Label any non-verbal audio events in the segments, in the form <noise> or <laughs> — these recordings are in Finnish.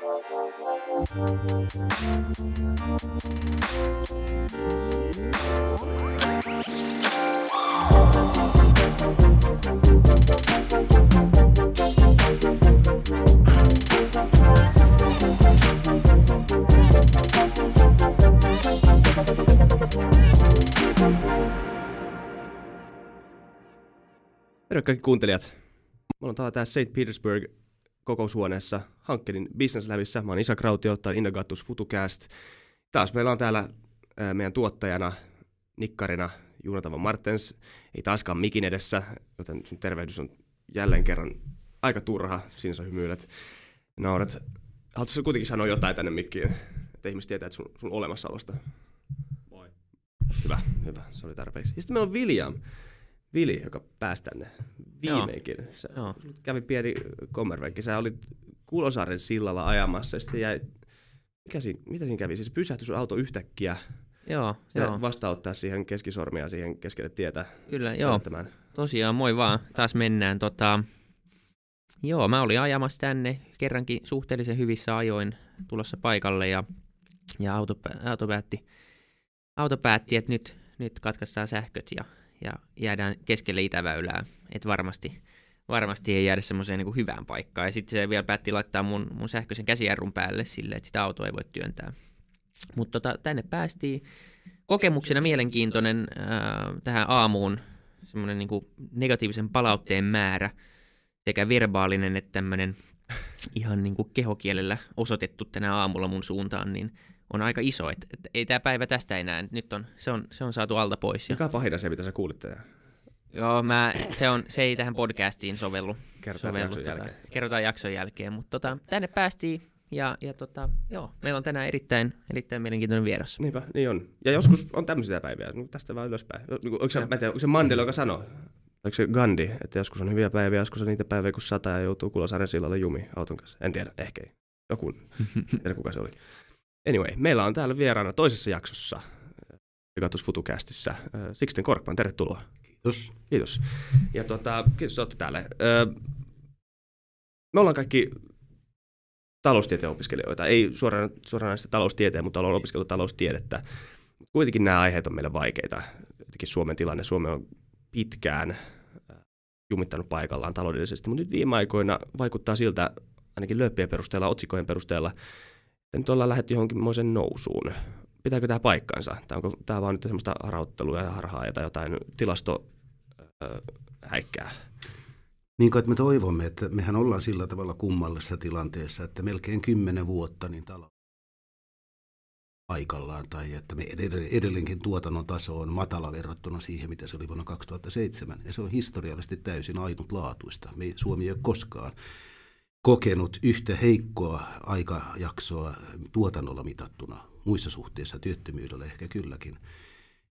Terve kaikki kuuntelijat. Me ollaan täällä St. Petersburg kokoushuoneessa Hankkelin Business Labissa. Mä oon Isa Krautio, tää on Innogatus Futucast. Taas meillä on täällä ää, meidän tuottajana, nikkarina Juunatava Martens. Ei taaskaan mikin edessä, joten sun tervehdys on jälleen kerran aika turha. Siinä sä hymyilet. Naurat. Haluatko sä kuitenkin sanoa jotain tänne mikkiin, että ihmiset tietää, että sun, sun olemassaolosta? Moi. Hyvä, hyvä. Se oli tarpeeksi. Ja sitten meillä on William. Vili, joka pääsi tänne viimeinkin. Sä, Joo. kävi pieni kommervenkki. Sä olit Kulosaaren sillalla ajamassa ja sitten jäi... Mikä siinä, mitä siinä kävi? Siis pysähtyi sun auto yhtäkkiä Joo, ja joo. vastauttaa siihen keskisormia siihen keskelle tietä. Kyllä, joo. näyttämään. Tosiaan, moi vaan. Taas mennään. Tota, joo, mä olin ajamassa tänne kerrankin suhteellisen hyvissä ajoin tulossa paikalle ja, ja auto, auto, päätti, auto päätti, että nyt, nyt katkaistaan sähköt ja, ja jäädään keskelle itäväylää. Että varmasti, varmasti ei jäädä semmoiseen niin hyvään paikkaan. Ja sitten se vielä päätti laittaa mun, mun sähköisen käsijarrun päälle sille, että sitä autoa ei voi työntää. Mutta tota, tänne päästiin. Kokemuksena mielenkiintoinen ää, tähän aamuun semmoinen niin negatiivisen palautteen määrä, sekä verbaalinen että tämmöinen ihan niin kuin kehokielellä osoitettu tänä aamulla mun suuntaan, niin on aika iso. Että, että ei tämä päivä tästä enää, nyt on, se, on, se on saatu alta pois. Ja, Mikä on pahin asia, mitä sä kuulit tänään? joo, mä, se, on, se ei tähän podcastiin sovellu. Kerrotaan sovellu jakson tota, jälkeen. Kerrotaan jakson jälkeen, mutta tota, tänne päästiin ja, ja tota, joo, meillä on tänään erittäin, erittäin mielenkiintoinen vieras. Niinpä, niin on. Ja joskus on tämmöisiä päiviä, niin tästä vaan ylöspäin. Niin Onko se, mä tiedä, onko se Mandela, joka sanoo? Onko se Gandhi, että joskus on hyviä päiviä, joskus on niitä päiviä, kun sataa ja joutuu Kulosaaren sillalle jumi auton kanssa. En tiedä, ehkä ei. Joku, en tiedä kuka se oli. Anyway, meillä on täällä vieraana toisessa jaksossa, Gatus Futucastissa, äh, Sixten Korkman, tervetuloa. Kiitos. Kiitos. Ja tota, kiitos, että olette täällä. Öö, me ollaan kaikki taloustieteen opiskelijoita. Ei suoraan, suoranaisesti taloustieteen, mutta ollaan opiskeltu taloustiedettä. Kuitenkin nämä aiheet on meille vaikeita. Jotenkin Suomen tilanne. Suomi on pitkään äh, jumittanut paikallaan taloudellisesti, mutta nyt viime aikoina vaikuttaa siltä, ainakin lööppien perusteella, otsikojen perusteella, nyt ollaan lähdetty johonkin nousuun. Pitääkö tämä paikkansa? Tai onko tämä vaan nyt semmoista harauttelua ja harhaa tai jotain tilasto häikkää? Niin kai, että me toivomme, että mehän ollaan sillä tavalla kummallisessa tilanteessa, että melkein kymmenen vuotta niin talo paikallaan tai että me edelleen- edelleenkin tuotannon taso on matala verrattuna siihen, mitä se oli vuonna 2007. Ja se on historiallisesti täysin ainutlaatuista. Me, Suomi ei ole koskaan kokenut yhtä heikkoa aikajaksoa tuotannolla mitattuna. Muissa suhteissa työttömyydellä ehkä kylläkin.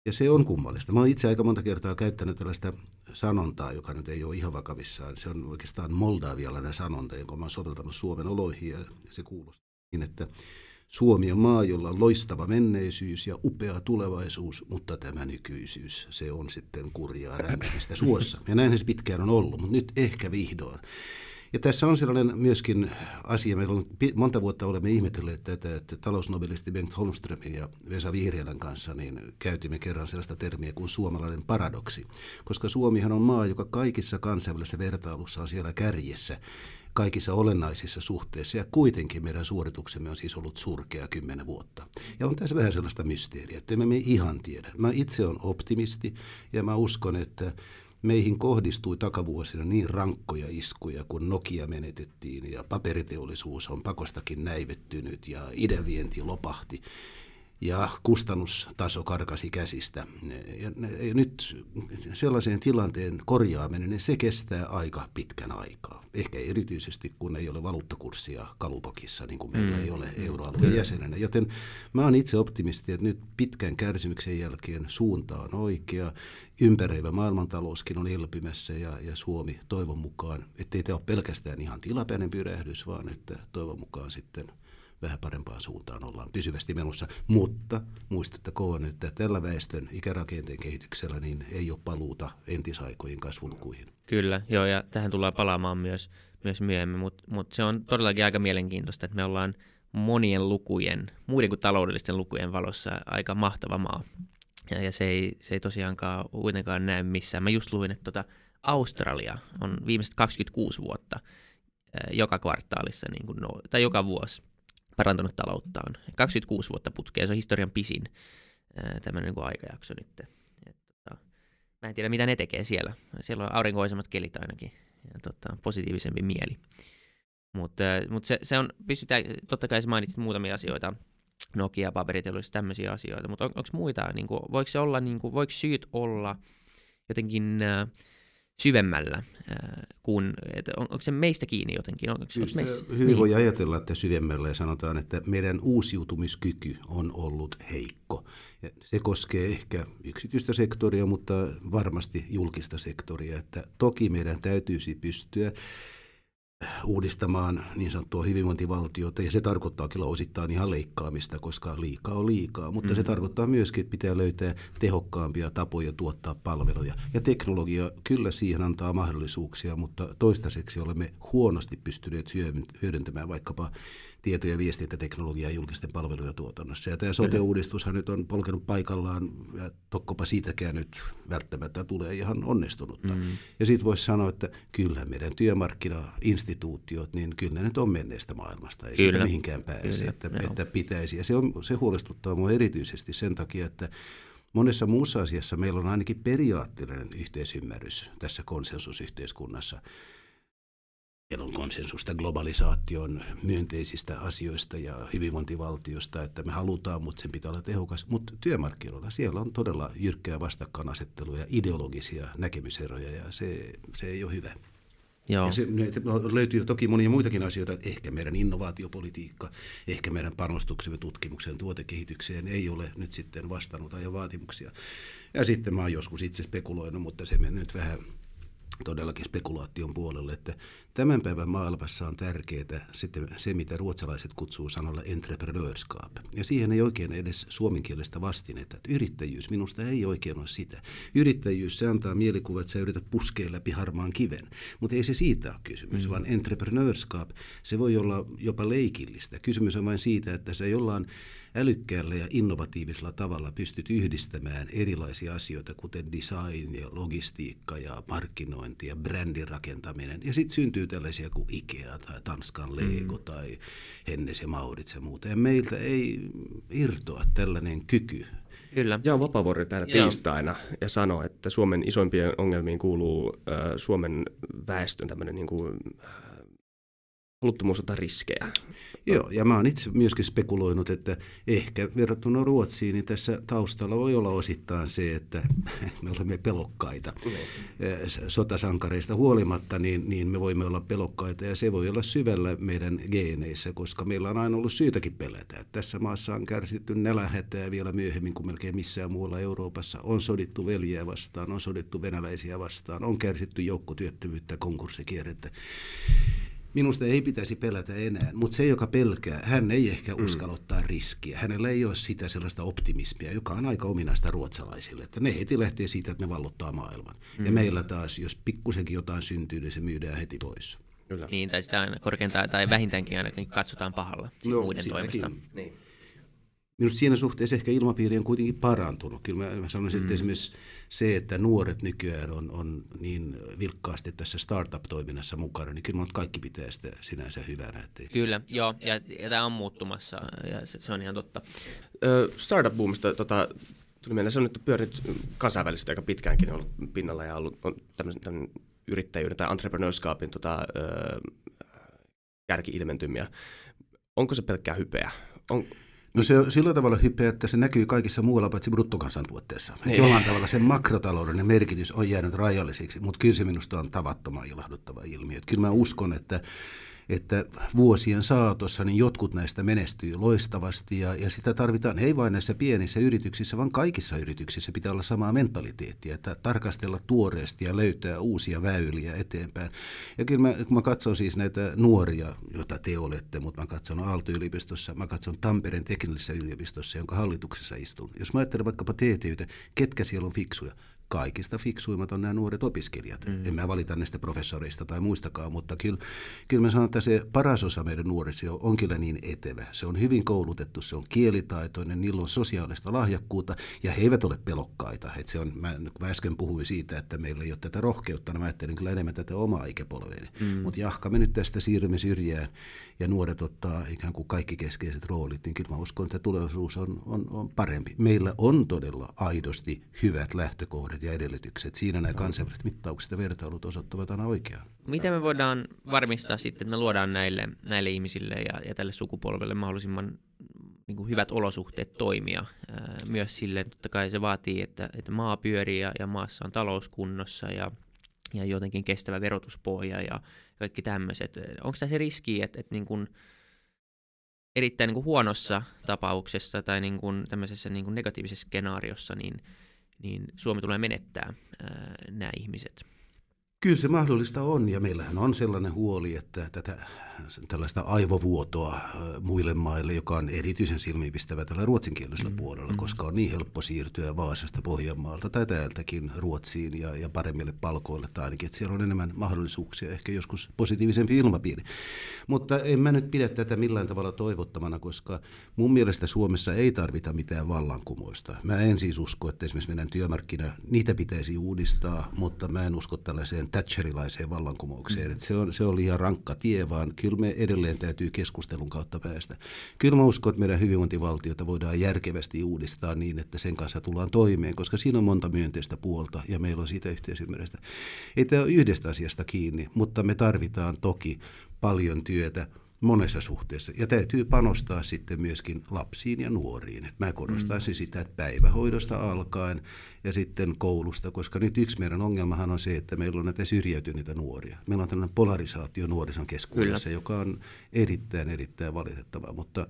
Ja se on kummallista. Mä oon itse aika monta kertaa käyttänyt tällaista sanontaa, joka nyt ei ole ihan vakavissaan. Se on oikeastaan moldavialainen sanonta, jonka mä oon soveltanut Suomen oloihin ja se kuulostaa niin, että Suomi on maa, jolla on loistava menneisyys ja upea tulevaisuus, mutta tämä nykyisyys, se on sitten kurjaa rämpimistä suossa. Ja näinhän se pitkään on ollut, mutta nyt ehkä vihdoin. Ja tässä on sellainen myöskin asia, meillä on monta vuotta olemme ihmetelleet tätä, että talousnobelisti Bengt Holmströmin ja Vesa Vihriälän kanssa niin käytimme kerran sellaista termiä kuin suomalainen paradoksi. Koska Suomihan on maa, joka kaikissa kansainvälisessä vertailussa on siellä kärjessä kaikissa olennaisissa suhteissa, ja kuitenkin meidän suorituksemme on siis ollut surkea kymmenen vuotta. Ja on tässä vähän sellaista mysteeriä, että emme me ihan tiedä. Mä itse olen optimisti, ja mä uskon, että meihin kohdistui takavuosina niin rankkoja iskuja, kun Nokia menetettiin ja paperiteollisuus on pakostakin näivettynyt ja idevienti lopahti ja kustannustaso karkasi käsistä. Ja nyt sellaiseen tilanteen korjaaminen, niin se kestää aika pitkän aikaa. Ehkä erityisesti, kun ei ole valuuttakurssia kalupokissa, niin kuin meillä Mm. ei ole euroalueen jäsenenä. Joten mä oon itse optimisti, että nyt pitkän kärsimyksen jälkeen suunta on oikea. Ympäröivä maailmantalouskin on elpymässä ja, ja Suomi toivon mukaan, ettei tämä ole pelkästään ihan tilapäinen pyrähdys, vaan että toivon mukaan sitten vähän parempaan suuntaan ollaan pysyvästi menossa. Mutta muistettakoon, että tällä väestön ikärakenteen kehityksellä niin ei ole paluuta entisaikojen kasvulukuihin. Kyllä, joo, ja tähän tullaan palaamaan myös, myös myöhemmin, mutta mut se on todellakin aika mielenkiintoista, että me ollaan monien lukujen, muiden kuin taloudellisten lukujen valossa aika mahtava maa. Ja, ja se, ei, se ei tosiaankaan kuitenkaan näy missään. Mä just luin, että tota Australia on viimeiset 26 vuotta joka kvartaalissa, niin kuin no, tai joka vuosi parantanut talouttaan. 26 vuotta putkeen, se on historian pisin tämmöinen niin aikajakso nyt. Et, tota, mä en tiedä, mitä ne tekee siellä. Siellä on aurinkoisemmat kelit ainakin ja tota, positiivisempi mieli. Mutta mut se, se on, pystytään, totta kai sä mainitsit muutamia asioita, Nokia, paperiteollisuus, tämmöisiä asioita, mutta on, onko muita, niin kuin, voiko se olla, niin kuin, voiko syyt olla jotenkin äh, syvemmällä, äh, kun, että on, onko se meistä kiinni jotenkin? Onko, onko meissä, hyvin niin. voi ajatella, että syvemmällä ja sanotaan, että meidän uusiutumiskyky on ollut heikko. Ja se koskee ehkä yksityistä sektoria, mutta varmasti julkista sektoria, että toki meidän täytyisi pystyä uudistamaan niin sanottua hyvinvointivaltiota, ja se tarkoittaa kyllä osittain ihan leikkaamista, koska liikaa on liikaa, mutta mm. se tarkoittaa myöskin, että pitää löytää tehokkaampia tapoja tuottaa palveluja. Ja teknologia kyllä siihen antaa mahdollisuuksia, mutta toistaiseksi olemme huonosti pystyneet hyödyntämään vaikkapa tieto- ja viestintäteknologiaa julkisten palvelujen tuotannossa. Ja tämä sote-uudistushan nyt on polkenut paikallaan, ja tokkopa siitäkään nyt välttämättä tulee ihan onnistunutta. Mm. Ja sitten voisi sanoa, että kyllä meidän työmarkkinainstituutiot, niin kyllä ne nyt on menneestä maailmasta, ei kyllä. siitä mihinkään pääse, kyllä. että, että pitäisi. Ja se, on, se huolestuttaa minua erityisesti sen takia, että monessa muussa asiassa meillä on ainakin periaatteellinen yhteisymmärrys tässä konsensusyhteiskunnassa – Meillä on konsensusta globalisaation myönteisistä asioista ja hyvinvointivaltiosta, että me halutaan, mutta sen pitää olla tehokas. Mutta työmarkkinoilla siellä on todella jyrkkää vastakkainasettelua ja ideologisia näkemyseroja ja se, se ei ole hyvä. Joo. Ja se, löytyy toki monia muitakin asioita, ehkä meidän innovaatiopolitiikka, ehkä meidän panostuksemme tutkimukseen, tuotekehitykseen ei ole nyt sitten vastannut ajan vaatimuksia. Ja sitten mä oon joskus itse spekuloinut, mutta se menee nyt vähän todellakin spekulaation puolelle, että tämän päivän maailmassa on tärkeää sitten se, mitä ruotsalaiset kutsuu sanalla entreprenörskap. Ja siihen ei oikein edes suomenkielistä vastinetta. Että yrittäjyys minusta ei oikein ole sitä. Yrittäjyys, se antaa mielikuva, että sä yrität puskea läpi harmaan kiven. Mutta ei se siitä ole kysymys, mm. vaan entreprenörskap, se voi olla jopa leikillistä. Kysymys on vain siitä, että se jollain älykkäällä ja innovatiivisella tavalla pystyt yhdistämään erilaisia asioita, kuten design ja logistiikka ja markkinointi ja brändin rakentaminen. Ja sitten syntyy tällaisia kuin Ikea tai Tanskan Lego mm. tai Hennes ja Maurits ja muuta. Ja meiltä ei irtoa tällainen kyky Kyllä. Jaan Vapavuori täällä Joo. tiistaina ja sanoi, että Suomen isoimpien ongelmiin kuuluu äh, Suomen väestön tämmöinen niin kuin, äh, haluttomuus ottaa riskejä. Joo, ja mä oon itse myöskin spekuloinut, että ehkä verrattuna Ruotsiin, niin tässä taustalla voi olla osittain se, että <laughs> me olemme pelokkaita. Mm. Sotasankareista huolimatta, niin, niin me voimme olla pelokkaita, ja se voi olla syvällä meidän geeneissä, koska meillä on aina ollut syytäkin pelätä. Tässä maassa on kärsitty nälähätää vielä myöhemmin kuin melkein missään muualla Euroopassa. On sodittu veljeä vastaan, on sodittu venäläisiä vastaan, on kärsitty joukkotyöttömyyttä, konkurssikierrettä. Minusta ei pitäisi pelätä enää, mutta se, joka pelkää, hän ei ehkä mm. uskalla ottaa riskiä. Hänellä ei ole sitä sellaista optimismia, joka on aika ominaista ruotsalaisille. Että ne heti lähtee siitä, että ne vallottaa maailman. Mm. Ja meillä taas, jos pikkusenkin jotain syntyy, niin se myydään heti pois. Kyllä. Niin, tai sitä korkeintaan tai vähintäänkin ainakin katsotaan pahalla no, muiden toimesta. Niin. Minusta siinä suhteessa ehkä ilmapiiri on kuitenkin parantunut. Kyllä mä, mä sanoisin, että mm. esimerkiksi se, että nuoret nykyään on, on niin vilkkaasti tässä startup-toiminnassa mukana, niin kyllä kaikki pitää sitä sinänsä hyvänä. Ettei... Kyllä, joo, ja, ja tämä on muuttumassa, ja se, se on ihan totta. startup-boomista tota, tuli mieleen, se on nyt pyörinyt kansainvälisesti aika pitkäänkin ollut pinnalla ja ollut on tämmöinen, tämmöinen yrittäjyyden tai entrepreneurskapin tota, kärki-ilmentymiä. Onko se pelkkää hypeä? On, No se on sillä tavalla hypeä, että se näkyy kaikissa muualla paitsi bruttokansantuotteessa. Niin. Jollain tavalla sen makrotalouden merkitys on jäänyt rajallisiksi, mutta kyllä se minusta on tavattoman ilahduttava ilmiö. Että kyllä mä uskon, että että vuosien saatossa niin jotkut näistä menestyy loistavasti ja, ja sitä tarvitaan ei vain näissä pienissä yrityksissä, vaan kaikissa yrityksissä pitää olla samaa mentaliteettia, että tarkastella tuoreesti ja löytää uusia väyliä eteenpäin. Ja kyllä mä, kun mä katson siis näitä nuoria, joita te olette, mutta mä katson Aalto-yliopistossa, mä katson Tampereen teknillisessä yliopistossa, jonka hallituksessa istun. Jos mä ajattelen vaikkapa TTYtä, ketkä siellä on fiksuja? Kaikista fiksuimmat on nämä nuoret opiskelijat. Mm. En mä valita näistä professoreista tai muistakaan, mutta kyllä, kyllä mä sanon, että se paras osa meidän nuorista on kyllä niin etevä. Se on hyvin koulutettu, se on kielitaitoinen, niillä on sosiaalista lahjakkuutta ja he eivät ole pelokkaita. Et se on, mä, mä äsken puhuin siitä, että meillä ei ole tätä rohkeutta, niin mä ajattelin kyllä enemmän tätä omaa ikäpolveeni. Mm. Mutta jahka me nyt tästä siirrymme syrjään ja nuoret ottaa ikään kuin kaikki keskeiset roolit, niin kyllä mä uskon, että tulevaisuus on, on, on parempi. Meillä on todella aidosti hyvät lähtökohdat ja edellytykset. Siinä nämä kansainväliset mittaukset ja vertailut osoittavat aina oikeaan. Miten me voidaan varmistaa sitten, että me luodaan näille, näille ihmisille ja, ja tälle sukupolvelle mahdollisimman niin kuin hyvät olosuhteet toimia. Myös sille, totta kai se vaatii, että, että maa pyörii ja, ja maassa on talouskunnossa ja, ja jotenkin kestävä verotuspohja ja kaikki tämmöiset. Onko se riski, että, että niin kuin erittäin niin kuin huonossa tapauksessa tai niin kuin tämmöisessä niin kuin negatiivisessa skenaariossa, niin, niin Suomi tulee menettää ää, nämä ihmiset? Kyllä se mahdollista on ja meillähän on sellainen huoli, että tätä tällaista aivovuotoa muille maille, joka on erityisen silmiinpistävä tällä ruotsinkielisellä mm. puolella, mm. koska on niin helppo siirtyä Vaasasta Pohjanmaalta tai täältäkin Ruotsiin ja, ja paremmille palkoille tai ainakin, että siellä on enemmän mahdollisuuksia, ehkä joskus positiivisempi ilmapiiri. Mutta en mä nyt pidä tätä millään tavalla toivottamana, koska mun mielestä Suomessa ei tarvita mitään vallankumousta. Mä en siis usko, että esimerkiksi meidän työmarkkina, niitä pitäisi uudistaa, mutta mä en usko tällaiseen Thatcherilaiseen vallankumoukseen. Mm. Se, on, se on liian rankka tie, vaan kyllä me edelleen täytyy keskustelun kautta päästä. Kyllä mä uskon, että meidän hyvinvointivaltiota voidaan järkevästi uudistaa niin, että sen kanssa tullaan toimeen, koska siinä on monta myönteistä puolta ja meillä on siitä yhteisymmärrystä. Ei tämä ole yhdestä asiasta kiinni, mutta me tarvitaan toki paljon työtä monessa suhteessa. Ja täytyy panostaa sitten myöskin lapsiin ja nuoriin. Et mä korostaisin mm. sitä, että päivähoidosta alkaen ja sitten koulusta, koska nyt yksi meidän ongelmahan on se, että meillä on näitä syrjäytyneitä nuoria. Meillä on tällainen polarisaatio nuorison keskuudessa, Kyllä. joka on erittäin, erittäin valitettavaa. Mutta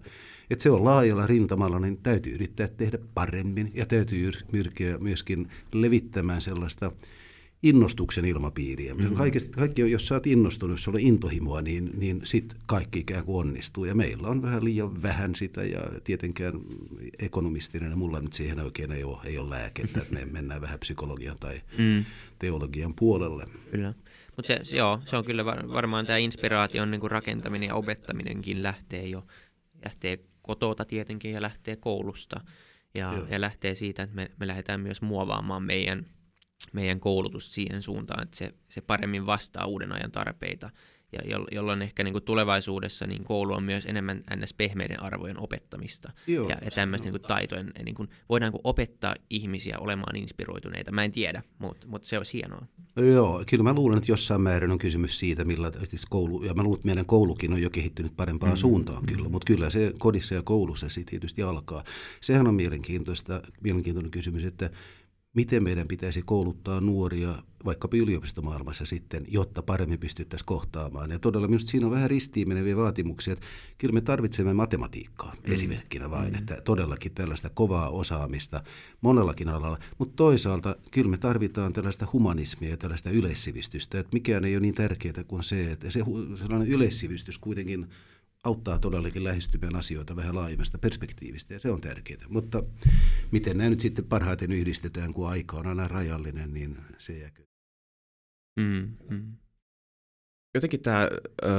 että se on laajalla rintamalla, niin täytyy yrittää tehdä paremmin ja täytyy pyrkiä myöskin levittämään sellaista innostuksen ilmapiiriä. Mm-hmm. Kaikki, kaikki, jos sä oot innostunut, jos sulla on intohimoa, niin, niin sit kaikki ikään kuin onnistuu. Ja meillä on vähän liian vähän sitä ja tietenkään ekonomistina, ja mulla nyt siihen oikein ei ole, ei ole lääkettä, että me <laughs> mennään vähän psykologian tai mm. teologian puolelle. Kyllä. Mutta se, se, joo, se on kyllä var, varmaan tämä inspiraation niin rakentaminen ja opettaminenkin lähtee jo lähtee kotota tietenkin ja lähtee koulusta. Ja, ja lähtee siitä, että me, me lähdetään myös muovaamaan meidän meidän koulutus siihen suuntaan, että se, se paremmin vastaa uuden ajan tarpeita ja jolloin ehkä niin kuin tulevaisuudessa niin koulu on myös enemmän ns. pehmeiden arvojen opettamista Joo, ja, ja tämmöistä niin taitojen, niin kuin, voidaanko opettaa ihmisiä olemaan inspiroituneita, mä en tiedä, mutta, mutta se on hienoa. No joo, kyllä mä luulen, että jossain määrin on kysymys siitä, millä siis koulu, ja mä luulen, että meidän koulukin on jo kehittynyt parempaan mm, suuntaan mm. kyllä, mutta kyllä se kodissa ja koulussa se tietysti alkaa. Sehän on mielenkiintoista, mielenkiintoinen kysymys, että miten meidän pitäisi kouluttaa nuoria vaikka yliopistomaailmassa sitten, jotta paremmin pystyttäisiin kohtaamaan. Ja todella minusta siinä on vähän ristiin meneviä vaatimuksia, että kyllä me tarvitsemme matematiikkaa mm. esimerkkinä vain, mm. että todellakin tällaista kovaa osaamista monellakin alalla, mutta toisaalta kyllä me tarvitaan tällaista humanismia ja tällaista yleissivistystä, että mikään ei ole niin tärkeää kuin se, että se sellainen yleissivistys kuitenkin auttaa todellakin lähestymään asioita vähän laajemmasta perspektiivistä ja se on tärkeää. Mutta miten nämä nyt sitten parhaiten yhdistetään, kun aika on aina rajallinen, niin se jää mm, mm. Jotenkin tämä ö,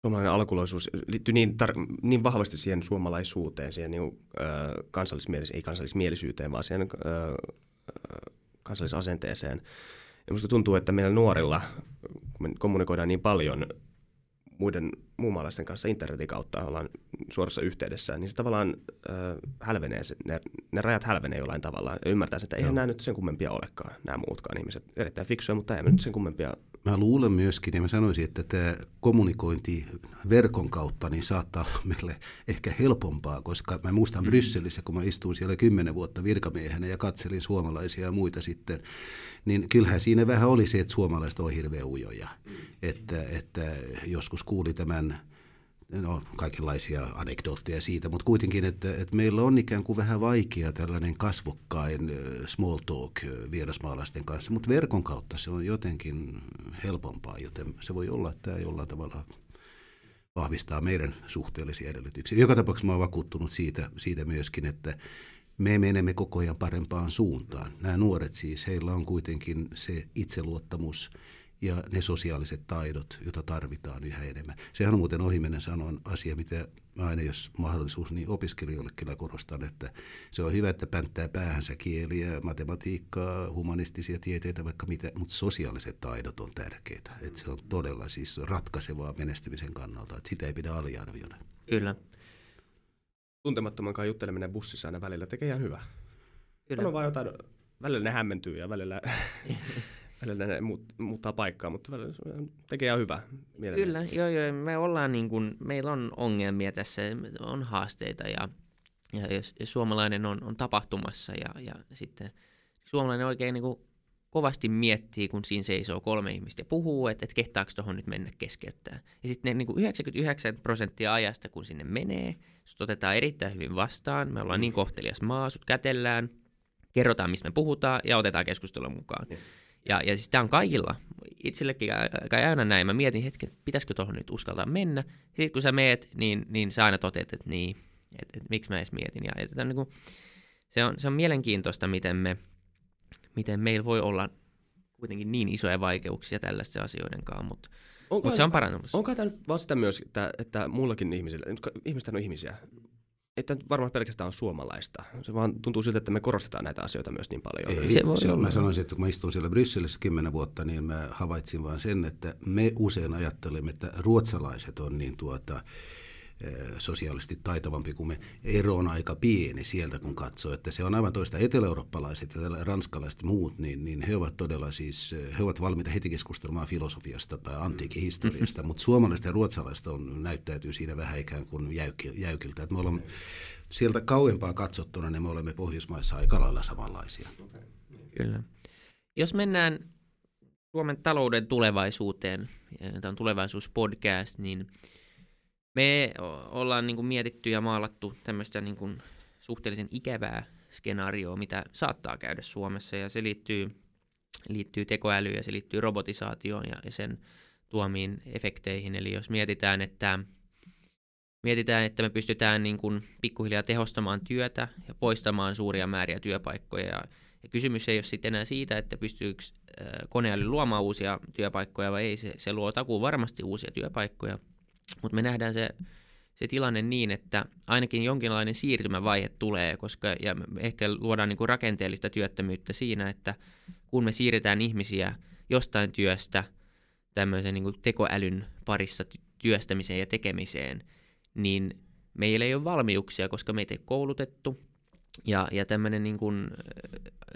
suomalainen alkuloisuus liittyy niin, tar- niin vahvasti siihen suomalaisuuteen, siihen niin, ö, kansallismielis- ei kansallismielisyyteen, vaan siihen ö, kansallisasenteeseen. Ja minusta tuntuu, että meillä nuorilla, kun me kommunikoidaan niin paljon muiden muunmaalaisten kanssa internetin kautta ollaan suorassa yhteydessä, niin se tavallaan äh, hälvenee, ne, ne rajat hälvenee jollain tavalla. Ja ymmärtää, että eihän nämä nyt sen kummempia olekaan, nämä muutkaan ihmiset. Erittäin fiksuja, mutta ei nyt sen kummempia Mä luulen myöskin, ja mä sanoisin, että tämä kommunikointi verkon kautta niin saattaa olla meille ehkä helpompaa, koska mä muistan mm. Brysselissä, kun mä istuin siellä kymmenen vuotta virkamiehenä ja katselin suomalaisia ja muita sitten, niin kyllähän siinä vähän oli se, että suomalaiset on hirveän ujoja. että, että joskus kuuli tämän no, kaikenlaisia anekdootteja siitä, mutta kuitenkin, että, että meillä on ikään kuin vähän vaikea tällainen kasvokkain small talk vierasmaalaisten kanssa, mutta verkon kautta se on jotenkin helpompaa, joten se voi olla, että tämä jollain tavalla vahvistaa meidän suhteellisia edellytyksiä. Joka tapauksessa mä olen vakuuttunut siitä, siitä myöskin, että me menemme koko ajan parempaan suuntaan. Nämä nuoret siis, heillä on kuitenkin se itseluottamus ja ne sosiaaliset taidot, joita tarvitaan yhä enemmän. Sehän on muuten ohimennen sanon asia, mitä aina jos mahdollisuus, niin opiskelijoille kyllä korostan, että se on hyvä, että pänttää päähänsä kieliä, matematiikkaa, humanistisia tieteitä, vaikka mitä, mutta sosiaaliset taidot on tärkeitä. Että se on todella siis ratkaisevaa menestymisen kannalta, että sitä ei pidä aliarvioida. Kyllä. Tuntemattoman kanssa jutteleminen bussissa aina välillä tekee ihan hyvää. Kyllä. On vaan jotain, välillä ne hämmentyy ja välillä <laughs> välillä ne muut, muuttaa paikkaa, mutta tekee ihan hyvää. Mielellä. Kyllä, joo, joo, me ollaan niin kuin, meillä on ongelmia tässä, on haasteita ja, ja jos, jos suomalainen on, on tapahtumassa ja, ja sitten suomalainen oikein niin kuin kovasti miettii, kun siinä seisoo kolme ihmistä ja puhuu, että, että kehtaako tuohon nyt mennä keskeyttää. Ja sitten niin kuin 99 prosenttia ajasta, kun sinne menee, sut otetaan erittäin hyvin vastaan, me ollaan niin kohtelias maa, sut kätellään, kerrotaan, mistä me puhutaan ja otetaan keskustelun mukaan. Ja. Ja, ja siis tämä on kaikilla. Itsellekin kai aina näin. Mä mietin hetken, pitäisikö tuohon nyt uskaltaa mennä. Sitten kun sä meet, niin, niin sä aina toteat, että niin, että, että miksi mä edes mietin. Ja, että niin kuin, se, on, se on mielenkiintoista, miten, me, miten meillä voi olla kuitenkin niin isoja vaikeuksia tällaisten asioiden kanssa, mutta Onko se on parantumassa. Onko tämä nyt vasta myös, että, että mullakin ihmisillä, ihmiset on ihmisiä, että varmaan pelkästään on suomalaista. Se vaan tuntuu siltä, että me korostetaan näitä asioita myös niin paljon. Ei, se voi se, olla. Mä sanoisin, että kun mä istun siellä Brysselissä kymmenen vuotta, niin mä havaitsin vaan sen, että me usein ajattelemme, että ruotsalaiset on niin tuota, sosiaalisesti taitavampi kuin me. Ero on aika pieni sieltä, kun katsoo, että se on aivan toista etelä-eurooppalaiset ja ranskalaiset muut, niin, niin he ovat todella siis, he ovat valmiita heti keskustelemaan filosofiasta tai antiikin historiasta, mutta suomalaiset ja ruotsalaiset on, näyttäytyy siinä vähän ikään kuin jäykiltä. Että me olemme sieltä kauempaa katsottuna, niin me olemme Pohjoismaissa aika lailla samanlaisia. Kyllä. Jos mennään Suomen talouden tulevaisuuteen, tämä on tulevaisuuspodcast, niin me ollaan niin kuin mietitty ja maalattu tämmöistä niin kuin suhteellisen ikävää skenaarioa, mitä saattaa käydä Suomessa, ja se liittyy, liittyy tekoälyyn ja se liittyy robotisaatioon ja, ja sen tuomiin efekteihin. Eli jos mietitään, että mietitään, että me pystytään niin kuin pikkuhiljaa tehostamaan työtä ja poistamaan suuria määriä työpaikkoja. Ja, kysymys ei ole sitten enää siitä, että pystyykö koneäly luomaan uusia työpaikkoja vai ei. Se, se luo takuun varmasti uusia työpaikkoja, mutta me nähdään se, se tilanne niin, että ainakin jonkinlainen siirtymävaihe tulee, koska ja ehkä luodaan niin kuin rakenteellista työttömyyttä siinä, että kun me siirretään ihmisiä jostain työstä tämmöisen niin kuin tekoälyn parissa työstämiseen ja tekemiseen, niin meillä ei ole valmiuksia, koska meitä ei koulutettu, ja, ja tämmöinen niin kuin,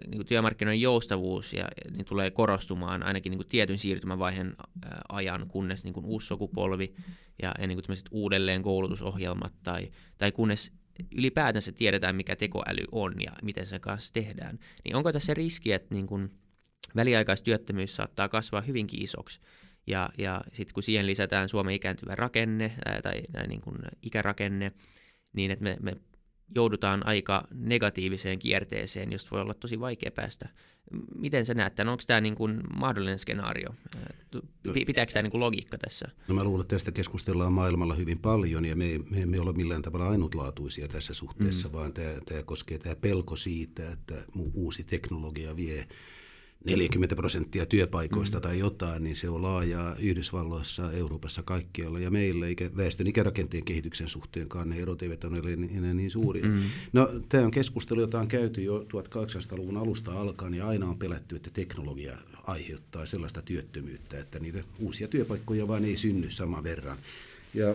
niin kuin työmarkkinoiden joustavuus ja, niin tulee korostumaan ainakin niin kuin tietyn siirtymävaiheen ajan, kunnes niin kuin uusi sukupolvi ja, ja niin kuin uudelleen koulutusohjelmat tai, tai kunnes ylipäätänsä tiedetään, mikä tekoäly on ja miten se kanssa tehdään. Niin onko tässä riski, että niin kuin väliaikaistyöttömyys saattaa kasvaa hyvinkin isoksi? Ja, ja sitten kun siihen lisätään Suomen ikääntyvä rakenne ää, tai, tai niin kuin ikärakenne, niin että me, me joudutaan aika negatiiviseen kierteeseen, josta voi olla tosi vaikea päästä. Miten sä näet tämän? Onko tämä niin kuin mahdollinen skenaario? Pitääkö tämä niin kuin logiikka tässä? No mä luulen, että tästä keskustellaan maailmalla hyvin paljon ja me, me emme ole millään tavalla ainutlaatuisia tässä suhteessa, mm. vaan tämä, tämä koskee tämä pelko siitä, että uusi teknologia vie 40 prosenttia työpaikoista mm. tai jotain, niin se on laajaa Yhdysvalloissa, Euroopassa kaikkialla ja meillä ikä, väestön ikärakenteen kehityksen suhteenkaan ne erot eivät ole enää niin suuria. Mm. No, tämä on keskustelu, jota on käyty jo 1800-luvun alusta alkaen ja aina on pelätty, että teknologia aiheuttaa sellaista työttömyyttä, että niitä uusia työpaikkoja vaan ei synny saman verran. Ja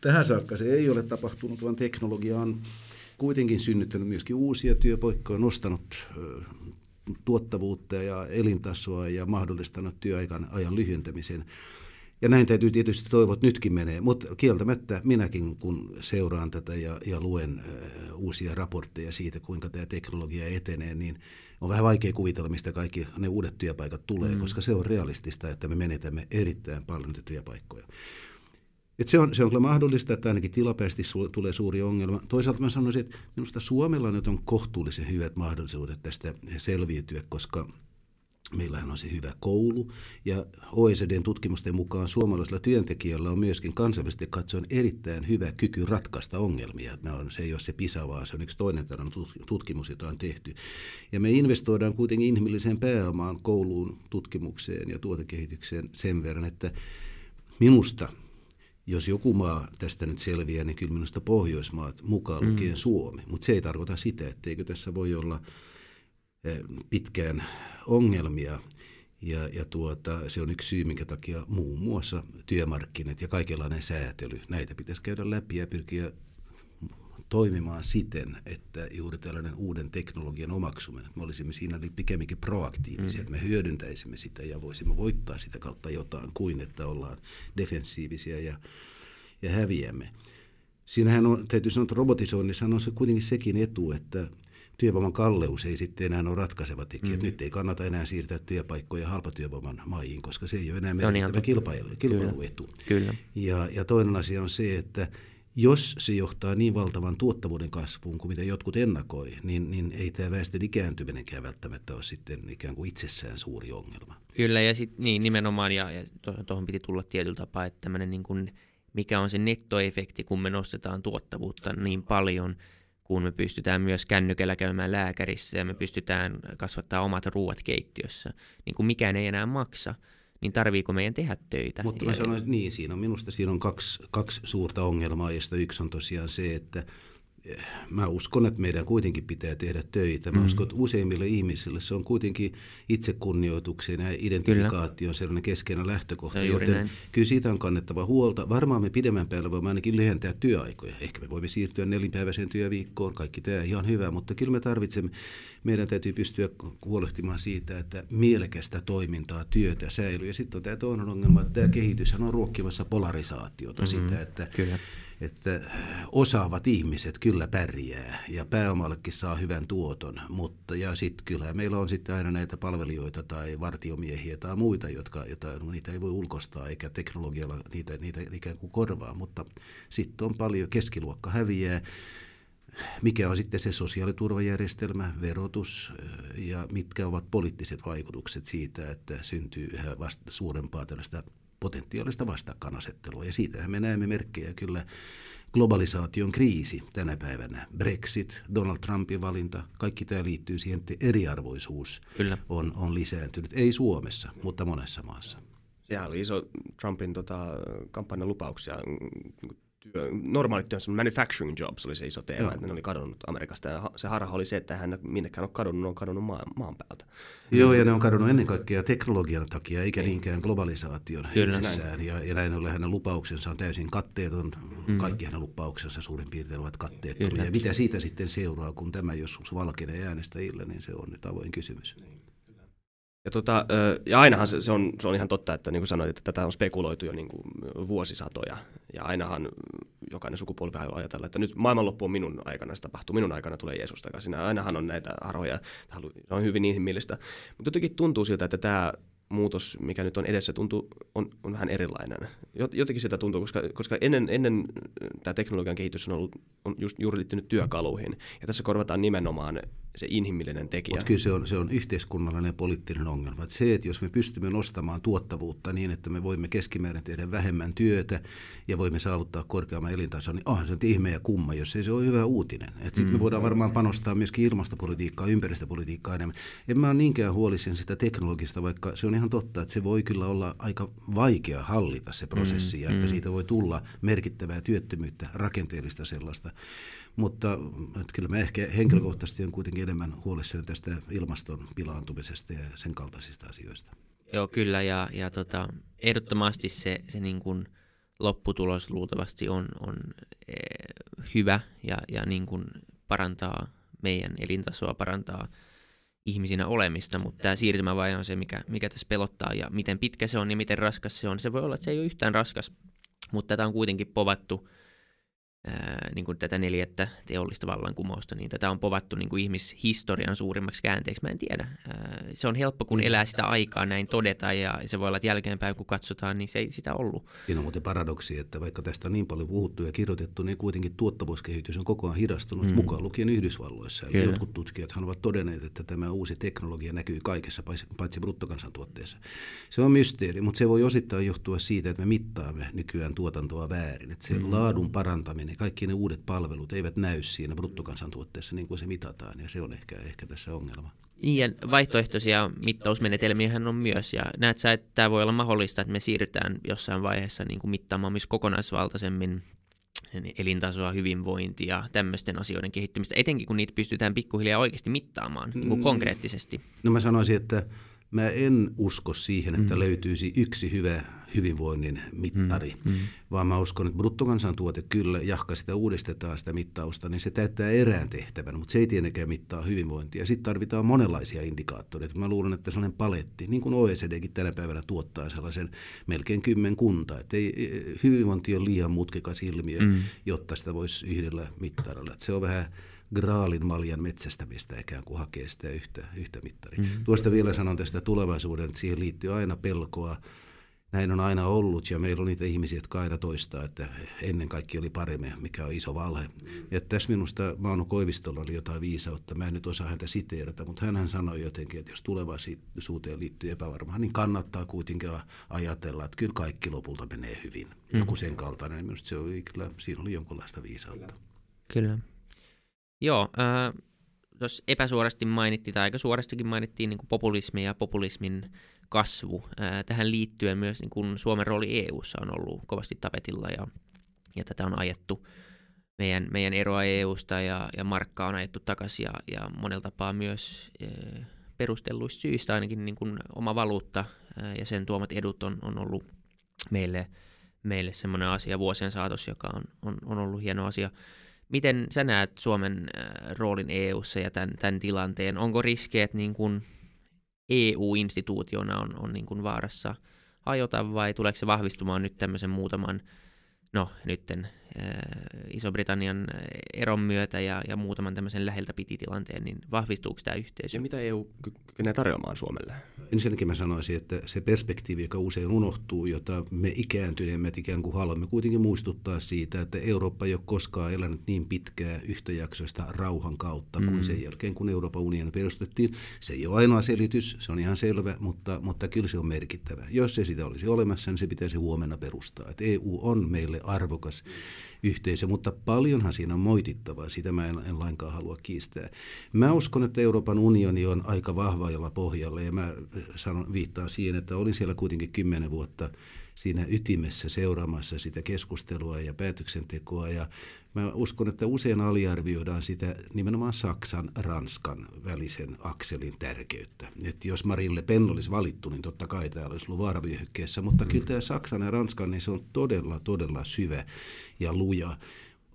tähän saakka se ei ole tapahtunut, vaan teknologia on kuitenkin synnyttänyt myöskin uusia työpaikkoja, nostanut tuottavuutta ja elintasoa ja mahdollistanut työajan ajan lyhentämisen. Ja näin täytyy tietysti toivoa, että nytkin menee, mutta kieltämättä minäkin kun seuraan tätä ja, ja luen äh, uusia raportteja siitä, kuinka tämä teknologia etenee, niin on vähän vaikea kuvitella, mistä kaikki ne uudet työpaikat tulee, mm. koska se on realistista, että me menetämme erittäin paljon työpaikkoja. Et se, on, se on kyllä mahdollista, että ainakin tilapäisesti su, tulee suuri ongelma. Toisaalta mä sanoisin, että minusta Suomella nyt on kohtuullisen hyvät mahdollisuudet tästä selviytyä, koska Meillähän on se hyvä koulu ja OECDn tutkimusten mukaan suomalaisella työntekijällä on myöskin kansainvälisesti katsoen erittäin hyvä kyky ratkaista ongelmia. Ne on, se ei ole se PISA, vaan se on yksi toinen tällainen tutkimus, jota on tehty. Ja me investoidaan kuitenkin inhimilliseen pääomaan, kouluun, tutkimukseen ja tuotekehitykseen sen verran, että minusta jos joku maa tästä nyt selviää, niin kyllä minusta Pohjoismaat mukaan lukien mm. Suomi. Mutta se ei tarkoita sitä, etteikö tässä voi olla eh, pitkään ongelmia. Ja, ja tuota, se on yksi syy, minkä takia muun muassa työmarkkinat ja kaikenlainen säätely, näitä pitäisi käydä läpi ja pyrkiä toimimaan siten, että juuri tällainen uuden teknologian omaksuminen, että me olisimme siinä pikemminkin proaktiivisia, mm. että me hyödyntäisimme sitä ja voisimme voittaa sitä kautta jotain kuin, että ollaan defensiivisiä ja, ja häviämme. Siinähän on, täytyy sanoa, että robotisoinnissa on se kuitenkin sekin etu, että työvoiman kalleus ei sitten enää ole ratkaiseva tekijä. Mm. Nyt ei kannata enää siirtää työpaikkoja halpatyövoiman maihin, koska se ei ole enää merkittävä kilpailu, kilpailuetu. Kyllä. Kyllä. Ja, ja toinen asia on se, että jos se johtaa niin valtavan tuottavuuden kasvuun kuin mitä jotkut ennakoi, niin, niin ei tämä väestön ikääntyminenkään välttämättä ole sitten ikään kuin itsessään suuri ongelma. Kyllä, ja sit, niin, nimenomaan, ja, ja tuohon piti tulla tietyllä tapaa, että tämmöinen niin kuin, mikä on se nettoefekti, kun me nostetaan tuottavuutta niin paljon – kun me pystytään myös kännykällä käymään lääkärissä ja me pystytään kasvattaa omat ruuat keittiössä, niin kuin mikään ei enää maksa, niin tarviiko meidän tehdä töitä? Mutta mä sanoin, niin, siinä on, minusta siinä on kaksi, kaksi suurta ongelmaa, josta yksi on tosiaan se, että mä uskon, että meidän kuitenkin pitää tehdä töitä. Mä mm. uskon, että useimmille ihmisille se on kuitenkin itsekunnioituksen ja identifikaation sellainen keskeinen lähtökohta, no, joten näin. kyllä siitä on kannettava huolta. Varmaan me pidemmän päällä voimme ainakin lyhentää työaikoja. Ehkä me voimme siirtyä nelinpäiväiseen työviikkoon, kaikki tämä ihan hyvä, mutta kyllä me tarvitsemme, meidän täytyy pystyä huolehtimaan siitä, että mielekästä toimintaa, työtä säilyy. Ja sitten on tämä toinen ongelma, että tämä kehitys on ruokkimassa polarisaatiota, mm-hmm. sitä, että kyllä että osaavat ihmiset kyllä pärjää ja pääomallekin saa hyvän tuoton, mutta ja sitten kyllä meillä on sitten aina näitä palvelijoita tai vartiomiehiä tai muita, jotka, joita, no, niitä ei voi ulkostaa eikä teknologialla niitä, niitä ikään kuin korvaa, mutta sitten on paljon, keskiluokka häviää, mikä on sitten se sosiaaliturvajärjestelmä, verotus ja mitkä ovat poliittiset vaikutukset siitä, että syntyy yhä vasta suurempaa tällaista potentiaalista vastakkainasettelua. Ja siitähän me näemme merkkejä kyllä globalisaation kriisi tänä päivänä. Brexit, Donald Trumpin valinta, kaikki tämä liittyy siihen, että eriarvoisuus kyllä. On, on lisääntynyt. Ei Suomessa, mutta monessa maassa. Sehän oli iso Trumpin tota, kampanjan lupauksia työ, normaalit työ, manufacturing jobs oli se iso teema, Joo. että ne oli kadonnut Amerikasta. Ja se harha oli se, että hän minnekään on kadonnut, ne on kadonnut maan, maan päältä. Joo, ja ne on kadonnut ennen kaikkea teknologian takia, eikä niin. niinkään globalisaation Kyllä, itsessään. Ja, ja näin ollen hänen lupauksensa on täysin katteeton. Mm. Kaikki hänen lupauksensa suurin piirtein ovat katteettomia. Ja mitä siitä sitten seuraa, kun tämä joskus valkenee äänestäjille, niin se on nyt avoin kysymys. Niin. Ja, tota, ja ainahan se, se, on, se on ihan totta, että niin kuin sanoit, että tätä on spekuloitu jo niin kuin vuosisatoja. Ja ainahan jokainen sukupolvi voi ajatella, että nyt maailmanloppu on minun aikana, se tapahtuu, minun aikana tulee Jeesus takaisin. Ainahan on näitä harhoja, se on hyvin inhimillistä. Mutta jotenkin tuntuu siltä, että tämä muutos, mikä nyt on edessä, tuntuu, on, on vähän erilainen. Jotenkin sitä tuntuu, koska, koska ennen, ennen tämä teknologian kehitys on, ollut, on just, juuri liittynyt työkaluihin. Ja tässä korvataan nimenomaan se inhimillinen tekijä. Mutta kyllä se on, se on yhteiskunnallinen ja poliittinen ongelma. Että se, että jos me pystymme nostamaan tuottavuutta niin, että me voimme keskimäärin tehdä vähemmän työtä ja voimme saavuttaa korkeamman elintason, niin onhan se nyt ihme ja kumma, jos ei se ole hyvä uutinen. Sitten mm. me voidaan varmaan panostaa myöskin ilmastopolitiikkaa, ympäristöpolitiikkaa enemmän. En mä ole niinkään huolissani sitä teknologista, vaikka se on ihan totta, että se voi kyllä olla aika vaikea hallita se prosessi mm. ja että mm. siitä voi tulla merkittävää työttömyyttä, rakenteellista sellaista. Mutta kyllä mä ehkä henkilökohtaisesti on kuitenkin enemmän huolissani tästä ilmaston pilaantumisesta ja sen kaltaisista asioista. Joo, kyllä. Ja, ja tota, ehdottomasti se, se niin kuin lopputulos luultavasti on, on e, hyvä ja, ja niin kuin parantaa meidän elintasoa, parantaa ihmisinä olemista, mutta tämä siirtymävaihe on se, mikä, mikä tässä pelottaa ja miten pitkä se on ja miten raskas se on. Se voi olla, että se ei ole yhtään raskas, mutta tätä on kuitenkin povattu – ää, niin kuin tätä neljättä teollista vallankumousta, niin tätä on povattu niin kuin ihmishistorian suurimmaksi käänteeksi. Mä en tiedä. Ää, se on helppo, kun elää sitä aikaa näin todeta, ja se voi olla, että jälkeenpäin kun katsotaan, niin se ei sitä ollut. Siinä on muuten paradoksi, että vaikka tästä on niin paljon puhuttu ja kirjoitettu, niin kuitenkin tuottavuuskehitys on koko ajan hidastunut mm. mukaan lukien Yhdysvalloissa. Eli jotkut tutkijat ovat todenneet, että tämä uusi teknologia näkyy kaikessa, paitsi bruttokansantuotteessa. Se on mysteeri, mutta se voi osittain johtua siitä, että me mittaamme nykyään tuotantoa väärin. Että se mm. laadun parantaminen niin kaikki ne uudet palvelut eivät näy siinä bruttokansantuotteessa niin kuin se mitataan, ja se on ehkä, ehkä tässä ongelma. Niin, ja vaihtoehtoisia mittausmenetelmiä on myös, ja näet sä, että tämä voi olla mahdollista, että me siirrytään jossain vaiheessa niin kuin mittaamaan myös kokonaisvaltaisemmin elintasoa, hyvinvointia, tämmöisten asioiden kehittymistä, etenkin kun niitä pystytään pikkuhiljaa oikeasti mittaamaan niin kuin mm. konkreettisesti. No mä sanoisin, että mä en usko siihen, että mm. löytyisi yksi hyvä hyvinvoinnin mittari, mm. Mm. vaan mä uskon, että bruttokansantuote kyllä, jahka sitä uudistetaan sitä mittausta, niin se täyttää erään tehtävän, mutta se ei tietenkään mittaa hyvinvointia. Sitten tarvitaan monenlaisia indikaattoreita. Mä luulen, että sellainen paletti, niin kuin OECDkin tänä päivänä tuottaa sellaisen melkein kymmenkunta, että ei, hyvinvointi on liian mutkikas ilmiö, mm. jotta sitä voisi yhdellä mittarilla. Että se on vähän graalin maljan metsästämistä ikään kuin hakee sitä yhtä, yhtä mittaria. Mm-hmm. Tuosta vielä sanon tästä tulevaisuuden, että siihen liittyy aina pelkoa. Näin on aina ollut ja meillä on niitä ihmisiä, jotka aina toistaa, että ennen kaikki oli paremmin, mikä on iso valhe. Ja tässä minusta Mauno Koivistolla oli jotain viisautta, mä en nyt osaa häntä siteerata, mutta hän sanoi jotenkin, että jos tulevaisuuteen liittyy epävarmaa, niin kannattaa kuitenkin ajatella, että kyllä kaikki lopulta menee hyvin. Joku sen kaltainen, minusta se oli, kyllä, siinä oli jonkunlaista viisautta. Kyllä. Joo, äh, tuossa epäsuorasti mainittiin, tai aika suorastikin mainittiin niin populismi ja populismin kasvu. Äh, tähän liittyen myös niin kuin Suomen rooli EU:ssa on ollut kovasti tapetilla, ja, ja tätä on ajettu meidän, meidän eroa EUsta ja, ja markkaa on ajettu takaisin, ja, ja monella tapaa myös äh, perustelluista syistä ainakin niin kuin oma valuutta äh, ja sen tuomat edut on, on ollut meille, meille semmoinen asia vuosien saatossa, joka on, on, on ollut hieno asia. Miten sä näet Suomen roolin EU:ssa ja tämän, tämän tilanteen? Onko riski, että niin kuin EU-instituutiona on, on niin kuin vaarassa hajota vai tuleeko se vahvistumaan nyt tämmöisen muutaman no nytten Iso-Britannian eron myötä ja, ja muutaman tämmöisen läheltä piti tilanteen, niin vahvistuuko tämä yhteisö? Ja mitä EU kykenee tarjoamaan Suomelle? Ensinnäkin mä sanoisin, että se perspektiivi, joka usein unohtuu, jota me ikääntyneemmät ikään kuin haluamme kuitenkin muistuttaa siitä, että Eurooppa ei ole koskaan elänyt niin pitkää yhtäjaksoista rauhan kautta mm. kuin sen jälkeen, kun Euroopan unioni perustettiin. Se ei ole ainoa selitys, se on ihan selvä, mutta, mutta kyllä se on merkittävä. Jos se sitä olisi olemassa, niin se pitäisi huomenna perustaa. Että EU on meille arvokas yhteisö, mutta paljonhan siinä on moitittavaa, sitä mä en, en lainkaan halua kiistää. Mä uskon, että Euroopan unioni on aika vahvalla pohjalla ja mä sanon, viittaan siihen, että olin siellä kuitenkin kymmenen vuotta siinä ytimessä seuraamassa sitä keskustelua ja päätöksentekoa. Ja mä uskon, että usein aliarvioidaan sitä nimenomaan Saksan-Ranskan välisen akselin tärkeyttä. Et jos Marille Pen olisi valittu, niin totta kai tämä olisi ollut vaaravyöhykkeessä, mutta kyllä tämä Saksan ja Ranskan, niin se on todella, todella syvä ja luja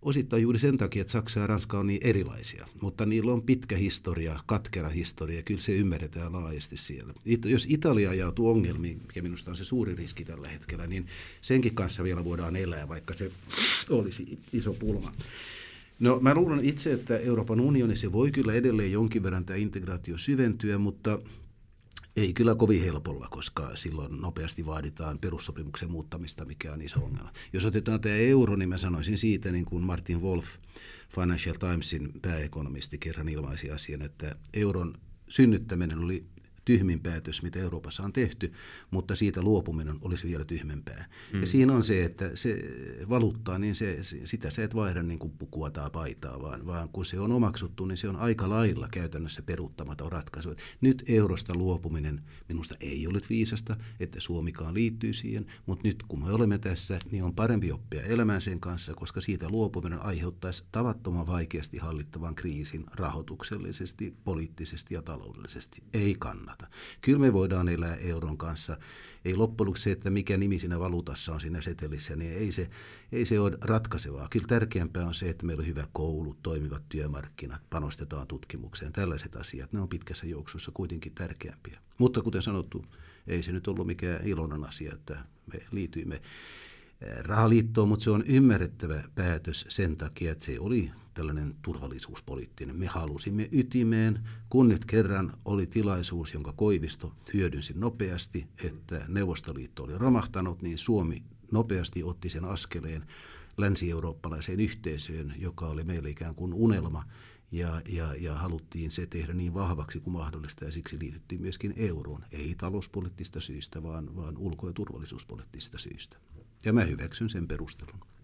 osittain juuri sen takia, että Saksa ja Ranska on niin erilaisia, mutta niillä on pitkä historia, katkera historia, kyllä se ymmärretään laajasti siellä. It, jos Italia ajautuu ongelmiin, mikä minusta on se suuri riski tällä hetkellä, niin senkin kanssa vielä voidaan elää, vaikka se olisi iso pulma. No mä luulen itse, että Euroopan unionissa voi kyllä edelleen jonkin verran tämä integraatio syventyä, mutta ei kyllä kovin helpolla, koska silloin nopeasti vaaditaan perussopimuksen muuttamista, mikä on iso ongelma. Jos otetaan tämä euro, niin mä sanoisin siitä, niin kuin Martin Wolf, Financial Timesin pääekonomisti, kerran ilmaisi asian, että euron synnyttäminen oli tyhmin päätös, mitä Euroopassa on tehty, mutta siitä luopuminen olisi vielä tyhmempää. Mm. Ja siinä on se, että se valuuttaa, niin se, sitä sä et vaihda niin kuin pukua tai paitaa, vaan, vaan kun se on omaksuttu, niin se on aika lailla käytännössä peruuttamaton ratkaisu. Nyt eurosta luopuminen minusta ei ole viisasta, että Suomikaan liittyy siihen, mutta nyt kun me olemme tässä, niin on parempi oppia elämään sen kanssa, koska siitä luopuminen aiheuttaisi tavattoman vaikeasti hallittavan kriisin rahoituksellisesti, poliittisesti ja taloudellisesti. Ei kannata maata. Kyllä me voidaan elää euron kanssa. Ei loppujen se, että mikä nimi siinä valuutassa on siinä setelissä, niin ei se, ei se ole ratkaisevaa. Kyllä tärkeämpää on se, että meillä on hyvä koulu, toimivat työmarkkinat, panostetaan tutkimukseen. Tällaiset asiat, ne on pitkässä juoksussa kuitenkin tärkeämpiä. Mutta kuten sanottu, ei se nyt ollut mikään iloinen asia, että me liityimme rahaliittoon, mutta se on ymmärrettävä päätös sen takia, että se oli tällainen turvallisuuspoliittinen. Me halusimme ytimeen, kun nyt kerran oli tilaisuus, jonka Koivisto hyödynsi nopeasti, että Neuvostoliitto oli romahtanut, niin Suomi nopeasti otti sen askeleen länsi-eurooppalaiseen yhteisöön, joka oli meille ikään kuin unelma, ja, ja, ja haluttiin se tehdä niin vahvaksi kuin mahdollista, ja siksi liityttiin myöskin euroon, ei talouspoliittista syistä, vaan, vaan ulko- ja turvallisuuspoliittisista syistä. Ja mä hyväksyn sen perustelun.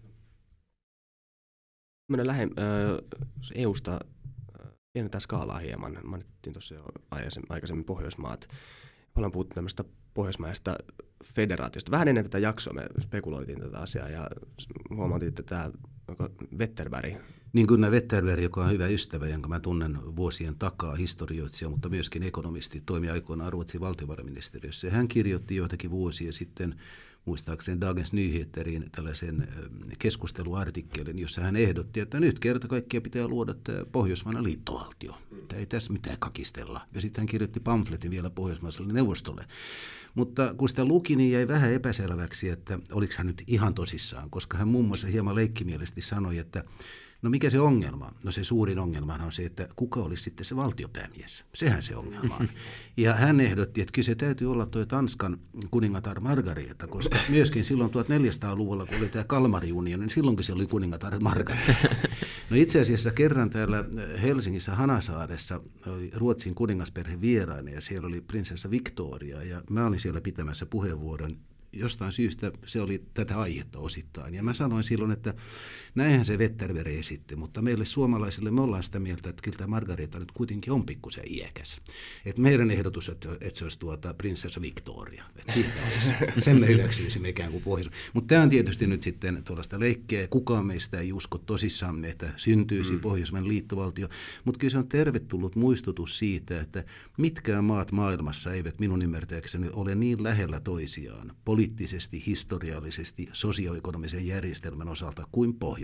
Mennään lähe, äh, EUsta pienentää skaalaa hieman. Mainittiin tuossa jo aikaisemmin Pohjoismaat. Paljon puhuttu tämmöistä pohjoismaista federaatiosta. Vähän ennen tätä jaksoa me spekuloitiin tätä asiaa ja huomattiin, että tämä Wetterberg. Niin kuin Wetterberg, joka on hyvä ystävä, jonka mä tunnen vuosien takaa historioitsija, mutta myöskin ekonomisti, toimi aikoinaan Ruotsin valtiovarainministeriössä. Hän kirjoitti joitakin vuosia sitten muistaakseni Dagens Nyheterin tällaisen keskusteluartikkelin, jossa hän ehdotti, että nyt kerta kaikkia pitää luoda Pohjoismainen liittovaltio. Että ei tässä mitään kakistella. Ja sitten hän kirjoitti pamfletin vielä Pohjoismaiselle neuvostolle. Mutta kun sitä luki, niin jäi vähän epäselväksi, että oliko hän nyt ihan tosissaan, koska hän muun muassa hieman leikkimielisesti sanoi, että No mikä se ongelma? No se suurin ongelma on se, että kuka olisi sitten se valtiopäämies. Sehän se ongelma on. <laughs> Ja hän ehdotti, että kyllä se täytyy olla tuo Tanskan kuningatar Margareta, koska <laughs> myöskin silloin 1400-luvulla, kun oli tämä Kalmariunioni, niin silloinkin se oli kuningatar Margareta. <laughs> No itse asiassa kerran täällä Helsingissä Hanasaaressa oli Ruotsin kuningasperhe vieraina ja siellä oli prinsessa Victoria ja mä olin siellä pitämässä puheenvuoron jostain syystä se oli tätä aihetta osittain. Ja mä sanoin silloin, että näinhän se Wetterberg esitti, mutta meille suomalaisille me ollaan sitä mieltä, että kyllä tämä Margareta nyt kuitenkin on pikkusen iäkäs. Et meidän ehdotus, että, että se olisi tuota prinsessa Victoria. Että siitä olisi, <laughs> sen me hyväksyisimme ikään kuin pohjois. Mutta tämä on tietysti nyt sitten tuollaista leikkeä. Kukaan meistä ei usko tosissaan, että syntyisi mm. Pohjoismainen liittovaltio. Mutta kyllä se on tervetullut muistutus siitä, että mitkään maat maailmassa eivät minun ymmärtääkseni ole niin lähellä toisiaan. Poli- poliittisesti, historiallisesti, sosioekonomisen järjestelmän osalta kuin Pohjoismaat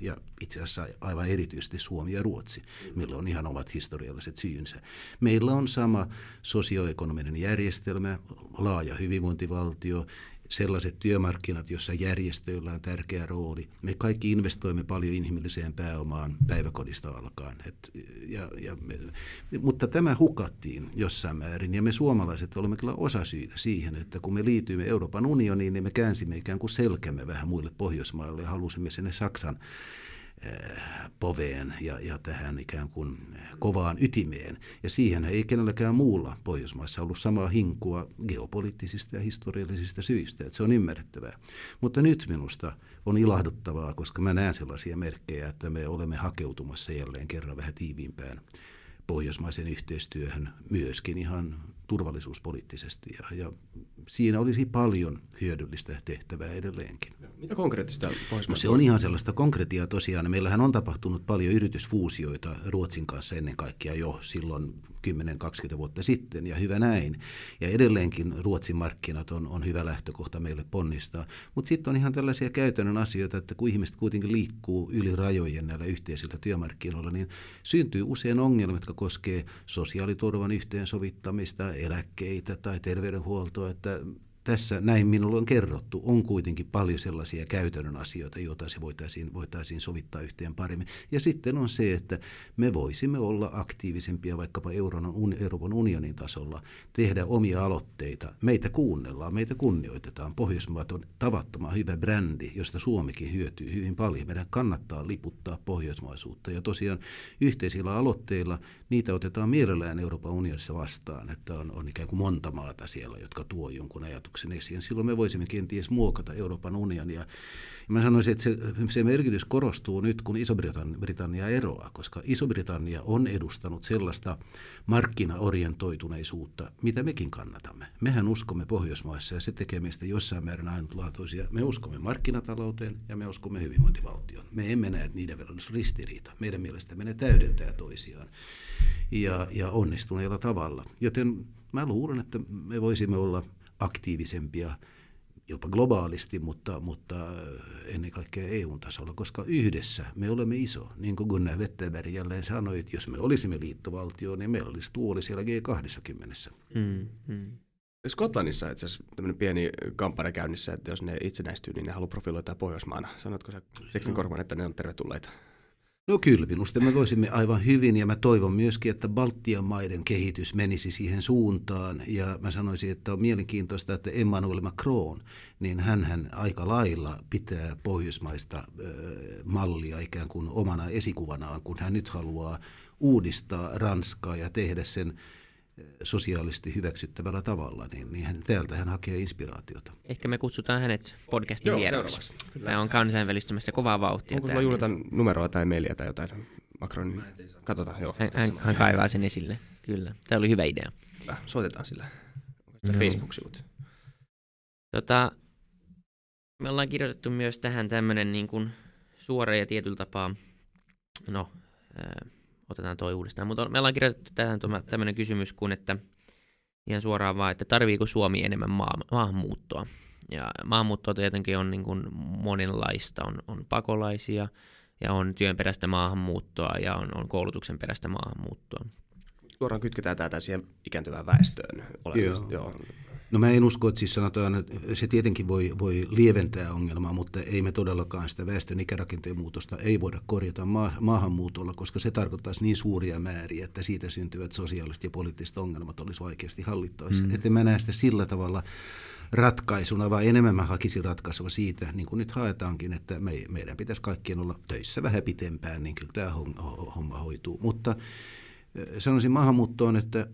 ja itse asiassa aivan erityisesti Suomi ja Ruotsi, millä on ihan omat historialliset syynsä. Meillä on sama sosioekonominen järjestelmä, laaja hyvinvointivaltio, sellaiset työmarkkinat, joissa järjestöillä on tärkeä rooli. Me kaikki investoimme paljon inhimilliseen pääomaan päiväkodista alkaen. Et, ja, ja me, mutta tämä hukattiin jossain määrin, ja me suomalaiset olemme kyllä osa syytä siihen, että kun me liityimme Euroopan unioniin, niin me käänsimme ikään kuin selkämme vähän muille Pohjoismaille ja halusimme sinne Saksan poveen ja, ja tähän ikään kuin kovaan ytimeen. Ja siihen ei kenelläkään muulla Pohjoismaissa ollut samaa hinkua geopoliittisista ja historiallisista syistä. Että se on ymmärrettävää. Mutta nyt minusta on ilahduttavaa, koska mä näen sellaisia merkkejä, että me olemme hakeutumassa jälleen kerran vähän tiiviimpään pohjoismaisen yhteistyöhön myöskin ihan turvallisuuspoliittisesti. Ja, ja siinä olisi paljon hyödyllistä tehtävää edelleenkin. Mitä konkreettista no, Se on ihan sellaista konkretiaa tosiaan. Meillähän on tapahtunut paljon yritysfuusioita Ruotsin kanssa ennen kaikkea jo silloin 10-20 vuotta sitten, ja hyvä näin. Ja edelleenkin Ruotsin markkinat on, on hyvä lähtökohta meille ponnistaa. Mutta sitten on ihan tällaisia käytännön asioita, että kun ihmiset kuitenkin liikkuu yli rajojen näillä yhteisillä työmarkkinoilla, niin syntyy usein ongelmia, jotka koskee sosiaaliturvan yhteensovittamista, eläkkeitä tai terveydenhuoltoa, että tässä näin minulle on kerrottu, on kuitenkin paljon sellaisia käytännön asioita, joita se voitaisiin, voitaisiin sovittaa yhteen paremmin. Ja sitten on se, että me voisimme olla aktiivisempia vaikkapa Euroopan unionin tasolla, tehdä omia aloitteita. Meitä kuunnellaan, meitä kunnioitetaan. Pohjoismaat on tavattoman hyvä brändi, josta Suomikin hyötyy hyvin paljon. Meidän kannattaa liputtaa pohjoismaisuutta. Ja tosiaan yhteisillä aloitteilla niitä otetaan mielellään Euroopan unionissa vastaan, että on, on ikään kuin monta maata siellä, jotka tuo jonkun ajatuksen ajatuksen esiin. Silloin me voisimme kenties muokata Euroopan unionia. Ja mä sanoisin, että se, se merkitys korostuu nyt, kun Iso-Britannia eroaa, koska Iso-Britannia on edustanut sellaista markkinaorientoituneisuutta, mitä mekin kannatamme. Mehän uskomme Pohjoismaissa ja se tekee meistä jossain määrin ainutlaatuisia. Me uskomme markkinatalouteen ja me uskomme hyvinvointivaltioon. Me emme näe niiden välillä ristiriita. Meidän mielestä ne täydentää toisiaan ja, ja onnistuneella tavalla. Joten mä luulen, että me voisimme olla aktiivisempia jopa globaalisti, mutta, mutta ennen kaikkea EU-tasolla, koska yhdessä me olemme iso. Niin kuin Gunnar Wetterberg jälleen sanoi, että jos me olisimme liittovaltio, niin meillä olisi tuoli siellä G20. Mm, mm. Skotlannissa itse asiassa tämmöinen pieni kampanja käynnissä, että jos ne itsenäistyy, niin ne haluaa profiloida Pohjoismaana. Sanotko sä Seksin Korvan, että ne on tervetulleita? No kyllä, minusta me voisimme aivan hyvin ja mä toivon myöskin, että Baltian maiden kehitys menisi siihen suuntaan. Ja mä sanoisin, että on mielenkiintoista, että Emmanuel Macron, niin hän aika lailla pitää pohjoismaista äh, mallia ikään kuin omana esikuvanaan, kun hän nyt haluaa uudistaa Ranskaa ja tehdä sen sosiaalisesti hyväksyttävällä tavalla, niin, niin hän, täältä hän hakee inspiraatiota. Ehkä me kutsutaan hänet podcastin vieraksi. Tämä on kansainvälistymässä kovaa vauhtia. Onko sulla juuri numeroa tai mailia tai jotain? Macron, katsotaan. Joo, hän, hän, hän kaivaa sen esille, kyllä. Tämä oli hyvä idea. Hyvä. Soitetaan sillä. No. Facebook-sivut. Tota, me ollaan kirjoitettu myös tähän tämmöinen niin kuin suora ja tietyllä tapaa, no, otetaan toi uudestaan. Mutta me ollaan kirjoitettu tähän tämmöinen kysymys kuin, että ihan suoraan vaan, että tarviiko Suomi enemmän maa, maahanmuuttoa. Ja maahanmuuttoa tietenkin on niin kuin monenlaista, on, on pakolaisia ja on työnperäistä maahanmuuttoa ja on, on koulutuksen peräistä maahanmuuttoa. Suoraan kytketään tätä siihen ikääntyvään väestöön. Joo. Joo. No mä en usko, että siis sanotaan, että se tietenkin voi, voi lieventää ongelmaa, mutta ei me todellakaan sitä väestön ikärakenteen muutosta ei voida korjata ma- maahanmuutolla, koska se tarkoittaisi niin suuria määriä, että siitä syntyvät sosiaaliset ja poliittiset ongelmat olisi vaikeasti hallittavissa. Mm. Että mä näen sitä sillä tavalla ratkaisuna, vaan enemmän mä hakisin ratkaisua siitä, niin kuin nyt haetaankin, että me, meidän pitäisi kaikkien olla töissä vähän pitempään, niin kyllä tämä homma hoituu. Mutta sanoisin maahanmuuttoon, että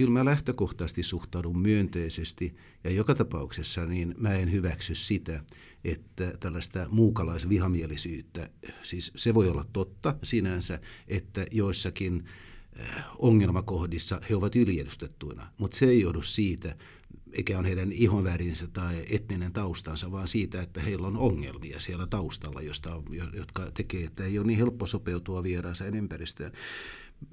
kyllä mä lähtökohtaisesti suhtaudun myönteisesti ja joka tapauksessa niin mä en hyväksy sitä, että tällaista muukalaisvihamielisyyttä, siis se voi olla totta sinänsä, että joissakin äh, ongelmakohdissa he ovat yliedustettuina, mutta se ei johdu siitä, eikä on heidän ihonvärinsä tai etninen taustansa, vaan siitä, että heillä on ongelmia siellä taustalla, josta, jotka tekee, että ei ole niin helppo sopeutua vieraaseen ympäristöön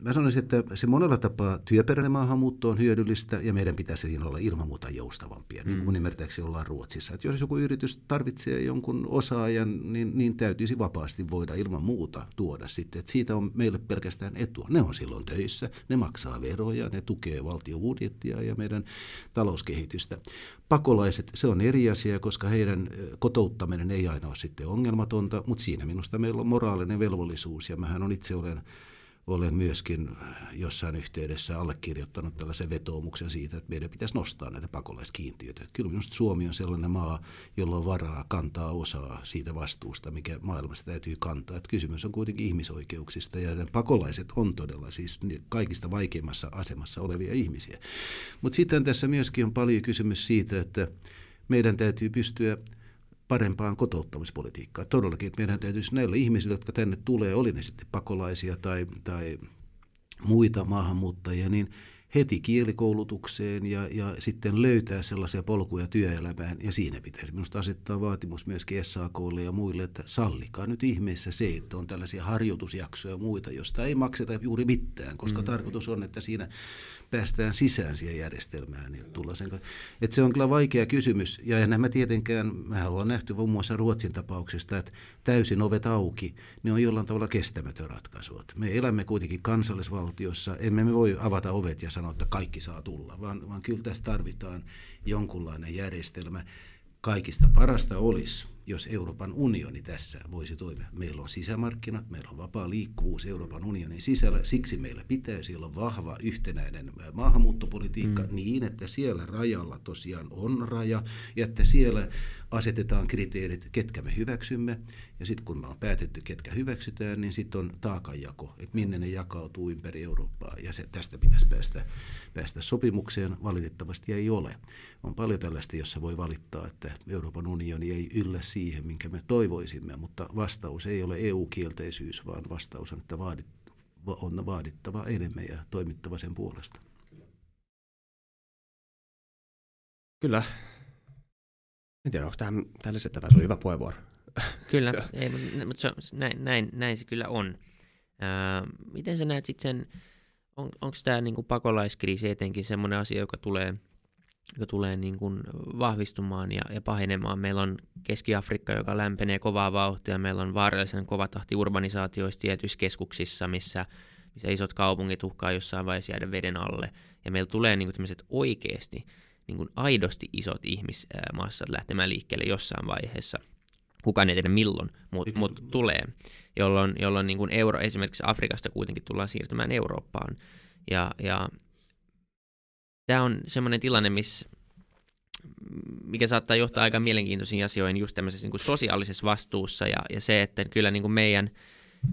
mä sanoisin, että se monella tapaa työperäinen maahanmuutto on hyödyllistä ja meidän pitäisi siinä olla ilman muuta joustavampia, mm. niin kuin ymmärtääkseni ollaan Ruotsissa. Että jos joku yritys tarvitsee jonkun osaajan, niin, niin täytyisi vapaasti voida ilman muuta tuoda sitten. Että siitä on meille pelkästään etua. Ne on silloin töissä, ne maksaa veroja, ne tukee valtion budjettia ja meidän talouskehitystä. Pakolaiset, se on eri asia, koska heidän kotouttaminen ei aina ole sitten ongelmatonta, mutta siinä minusta meillä on moraalinen velvollisuus ja mähän on itse olen olen myöskin jossain yhteydessä allekirjoittanut tällaisen vetoomuksen siitä, että meidän pitäisi nostaa näitä pakolaiskiintiöitä. Kyllä minusta Suomi on sellainen maa, jolla on varaa kantaa osaa siitä vastuusta, mikä maailmassa täytyy kantaa. Että kysymys on kuitenkin ihmisoikeuksista ja pakolaiset on todella siis kaikista vaikeimmassa asemassa olevia ihmisiä. Mutta sitten tässä myöskin on paljon kysymys siitä, että meidän täytyy pystyä parempaan kotouttamispolitiikkaan. Todellakin, että meidän täytyisi näille ihmisille, jotka tänne tulee, oli ne sitten pakolaisia tai, tai muita maahanmuuttajia, niin heti kielikoulutukseen ja, ja sitten löytää sellaisia polkuja työelämään. Ja siinä pitäisi minusta asettaa vaatimus myöskin SAKlle ja muille, että sallikaa nyt ihmeessä se, että on tällaisia harjoitusjaksoja ja muita, josta ei makseta juuri mitään, koska mm. tarkoitus on, että siinä päästään sisään siihen järjestelmään. Ja tulla sen, että se on kyllä vaikea kysymys. Ja enhän mä tietenkään, mä ollaan nähty muun muassa Ruotsin tapauksesta, että täysin ovet auki, ne on jollain tavalla kestämätön ratkaisu. Me elämme kuitenkin kansallisvaltiossa, emme me voi avata ovet ja sanoa, että kaikki saa tulla, vaan, vaan kyllä tässä tarvitaan jonkunlainen järjestelmä. Kaikista parasta olisi, jos Euroopan unioni tässä voisi toimia. Meillä on sisämarkkinat, meillä on vapaa liikkuvuus Euroopan unionin sisällä, siksi meillä pitäisi olla vahva yhtenäinen maahanmuuttopolitiikka mm. niin, että siellä rajalla tosiaan on raja ja että siellä asetetaan kriteerit, ketkä me hyväksymme, ja sitten kun me on päätetty, ketkä hyväksytään, niin sitten on taakanjako, että minne ne jakautuu ympäri Eurooppaa, ja se, tästä pitäisi päästä, päästä sopimukseen, valitettavasti ei ole. On paljon tällaista, jossa voi valittaa, että Euroopan unioni ei yllä siihen, minkä me toivoisimme, mutta vastaus ei ole EU-kielteisyys, vaan vastaus on, että vaadit, on vaadittava enemmän ja toimittava sen puolesta. Kyllä, en tiedä, onko tähän, tähän lisättävää, se oli hyvä puheenvuoro. Kyllä, <laughs> ei, mutta se, näin, näin, näin se kyllä on. Ää, miten sä näet sitten sen, on, onko tämä niinku pakolaiskriisi etenkin semmoinen asia, joka tulee, joka tulee niinku vahvistumaan ja, ja pahenemaan? Meillä on Keski-Afrikka, joka lämpenee kovaa vauhtia, meillä on vaarallisen kova tahti urbanisaatioissa tietyissä keskuksissa, missä, missä isot kaupungit uhkaa jossain vaiheessa jäädä veden alle. Ja meillä tulee niinku tämmöiset oikeasti niin kuin aidosti isot ihmismassat lähtemään liikkeelle jossain vaiheessa. Kukaan ei tiedä milloin, mutta mut tulee, jolloin, jolloin niin kuin euro, esimerkiksi Afrikasta kuitenkin tullaan siirtymään Eurooppaan. Ja, ja tämä on semmoinen tilanne, missä mikä saattaa johtaa aika mielenkiintoisiin asioihin just tämmöisessä niin kuin sosiaalisessa vastuussa ja, ja se, että kyllä niin kuin meidän,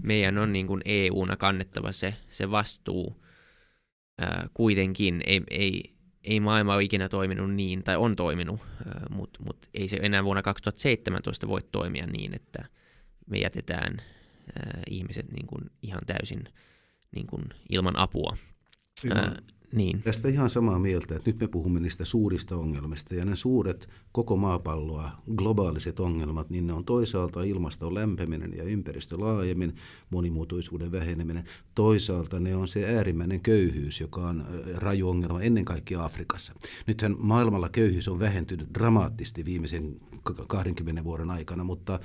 meidän on niin kuin EU-na kannettava se, se vastuu ää, kuitenkin. Ei, ei, ei maailma ole ikinä toiminut niin, tai on toiminut, mutta mut ei se enää vuonna 2017 voi toimia niin, että me jätetään ihmiset niin kuin ihan täysin niin kuin ilman apua. Ää, niin. Tästä ihan samaa mieltä, että nyt me puhumme niistä suurista ongelmista ja ne suuret koko maapalloa globaaliset ongelmat, niin ne on toisaalta ilmaston lämpeminen ja ympäristö laajemmin, monimuotoisuuden väheneminen. Toisaalta ne on se äärimmäinen köyhyys, joka on raju ongelma ennen kaikkea Afrikassa. Nythän maailmalla köyhyys on vähentynyt dramaattisesti viimeisen 20 vuoden aikana, mutta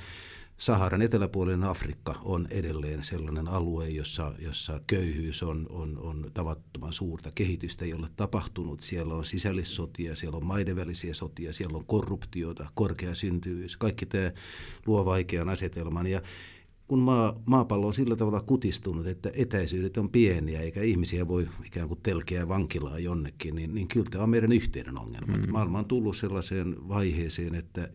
Saharan eteläpuolinen Afrikka on edelleen sellainen alue, jossa, jossa köyhyys on, on, on tavattoman suurta. Kehitystä ei ole tapahtunut. Siellä on sisällissotia, siellä on maiden välisiä sotia, siellä on korruptiota, korkea syntyvyys. Kaikki tämä luo vaikean asetelman. Ja kun maa, maapallo on sillä tavalla kutistunut, että etäisyydet on pieniä eikä ihmisiä voi ikään kuin telkeä vankilaa jonnekin, niin, niin kyllä tämä on meidän yhteinen ongelma. Mm. Maailma on tullut sellaiseen vaiheeseen, että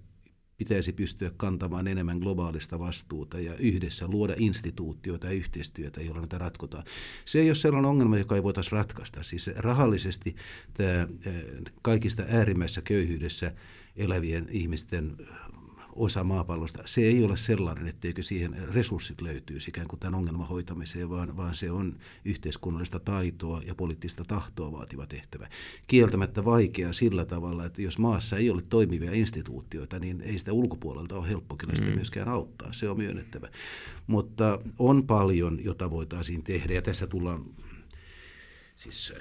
pitäisi pystyä kantamaan enemmän globaalista vastuuta ja yhdessä luoda instituutioita ja yhteistyötä, jolla näitä ratkotaan. Se ei ole sellainen ongelma, joka ei voitaisiin ratkaista. Siis rahallisesti tämä kaikista äärimmäisessä köyhyydessä elävien ihmisten osa maapallosta, se ei ole sellainen, etteikö siihen resurssit löytyy ikään kuin tämän ongelman hoitamiseen, vaan, vaan se on yhteiskunnallista taitoa ja poliittista tahtoa vaativa tehtävä. Kieltämättä vaikea sillä tavalla, että jos maassa ei ole toimivia instituutioita, niin ei sitä ulkopuolelta ole helppo kyllä sitä mm. myöskään auttaa, se on myönnettävä. Mutta on paljon, jota voitaisiin tehdä, ja tässä tullaan siis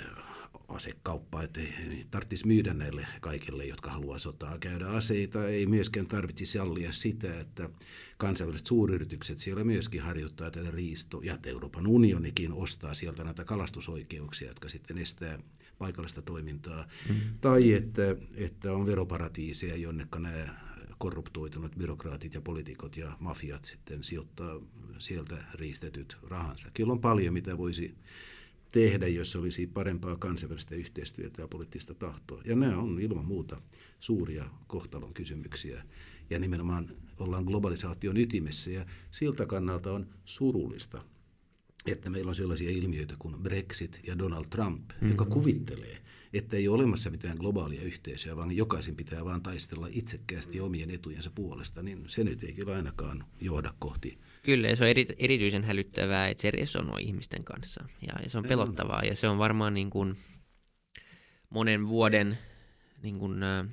asekauppaa, että ei tarvitsisi myydä näille kaikille, jotka haluaa sotaa käydä aseita. Ei myöskään tarvitsisi sallia sitä, että kansainväliset suuryritykset siellä myöskin harjoittaa tätä riisto, ja Euroopan unionikin ostaa sieltä näitä kalastusoikeuksia, jotka sitten estää paikallista toimintaa. Mm. Tai että, että on veroparatiiseja, jonnekka nämä korruptoituneet byrokraatit ja poliitikot ja mafiat sitten sijoittaa sieltä riistetyt rahansa. Kyllä on paljon, mitä voisi tehdä, jos olisi parempaa kansainvälistä yhteistyötä ja poliittista tahtoa. Ja nämä on ilman muuta suuria kohtalon kysymyksiä. Ja nimenomaan ollaan globalisaation ytimessä ja siltä kannalta on surullista, että meillä on sellaisia ilmiöitä kuin Brexit ja Donald Trump, mm-hmm. joka kuvittelee, että ei ole olemassa mitään globaalia yhteisöä, vaan jokaisen pitää vain taistella itsekkäästi omien etujensa puolesta, niin se nyt ei kyllä ainakaan johda kohti Kyllä, ja se on eri, erityisen hälyttävää, että se resonoi ihmisten kanssa. Ja, ja se on pelottavaa, ja se on varmaan niin kuin monen vuoden niin kuin, äh,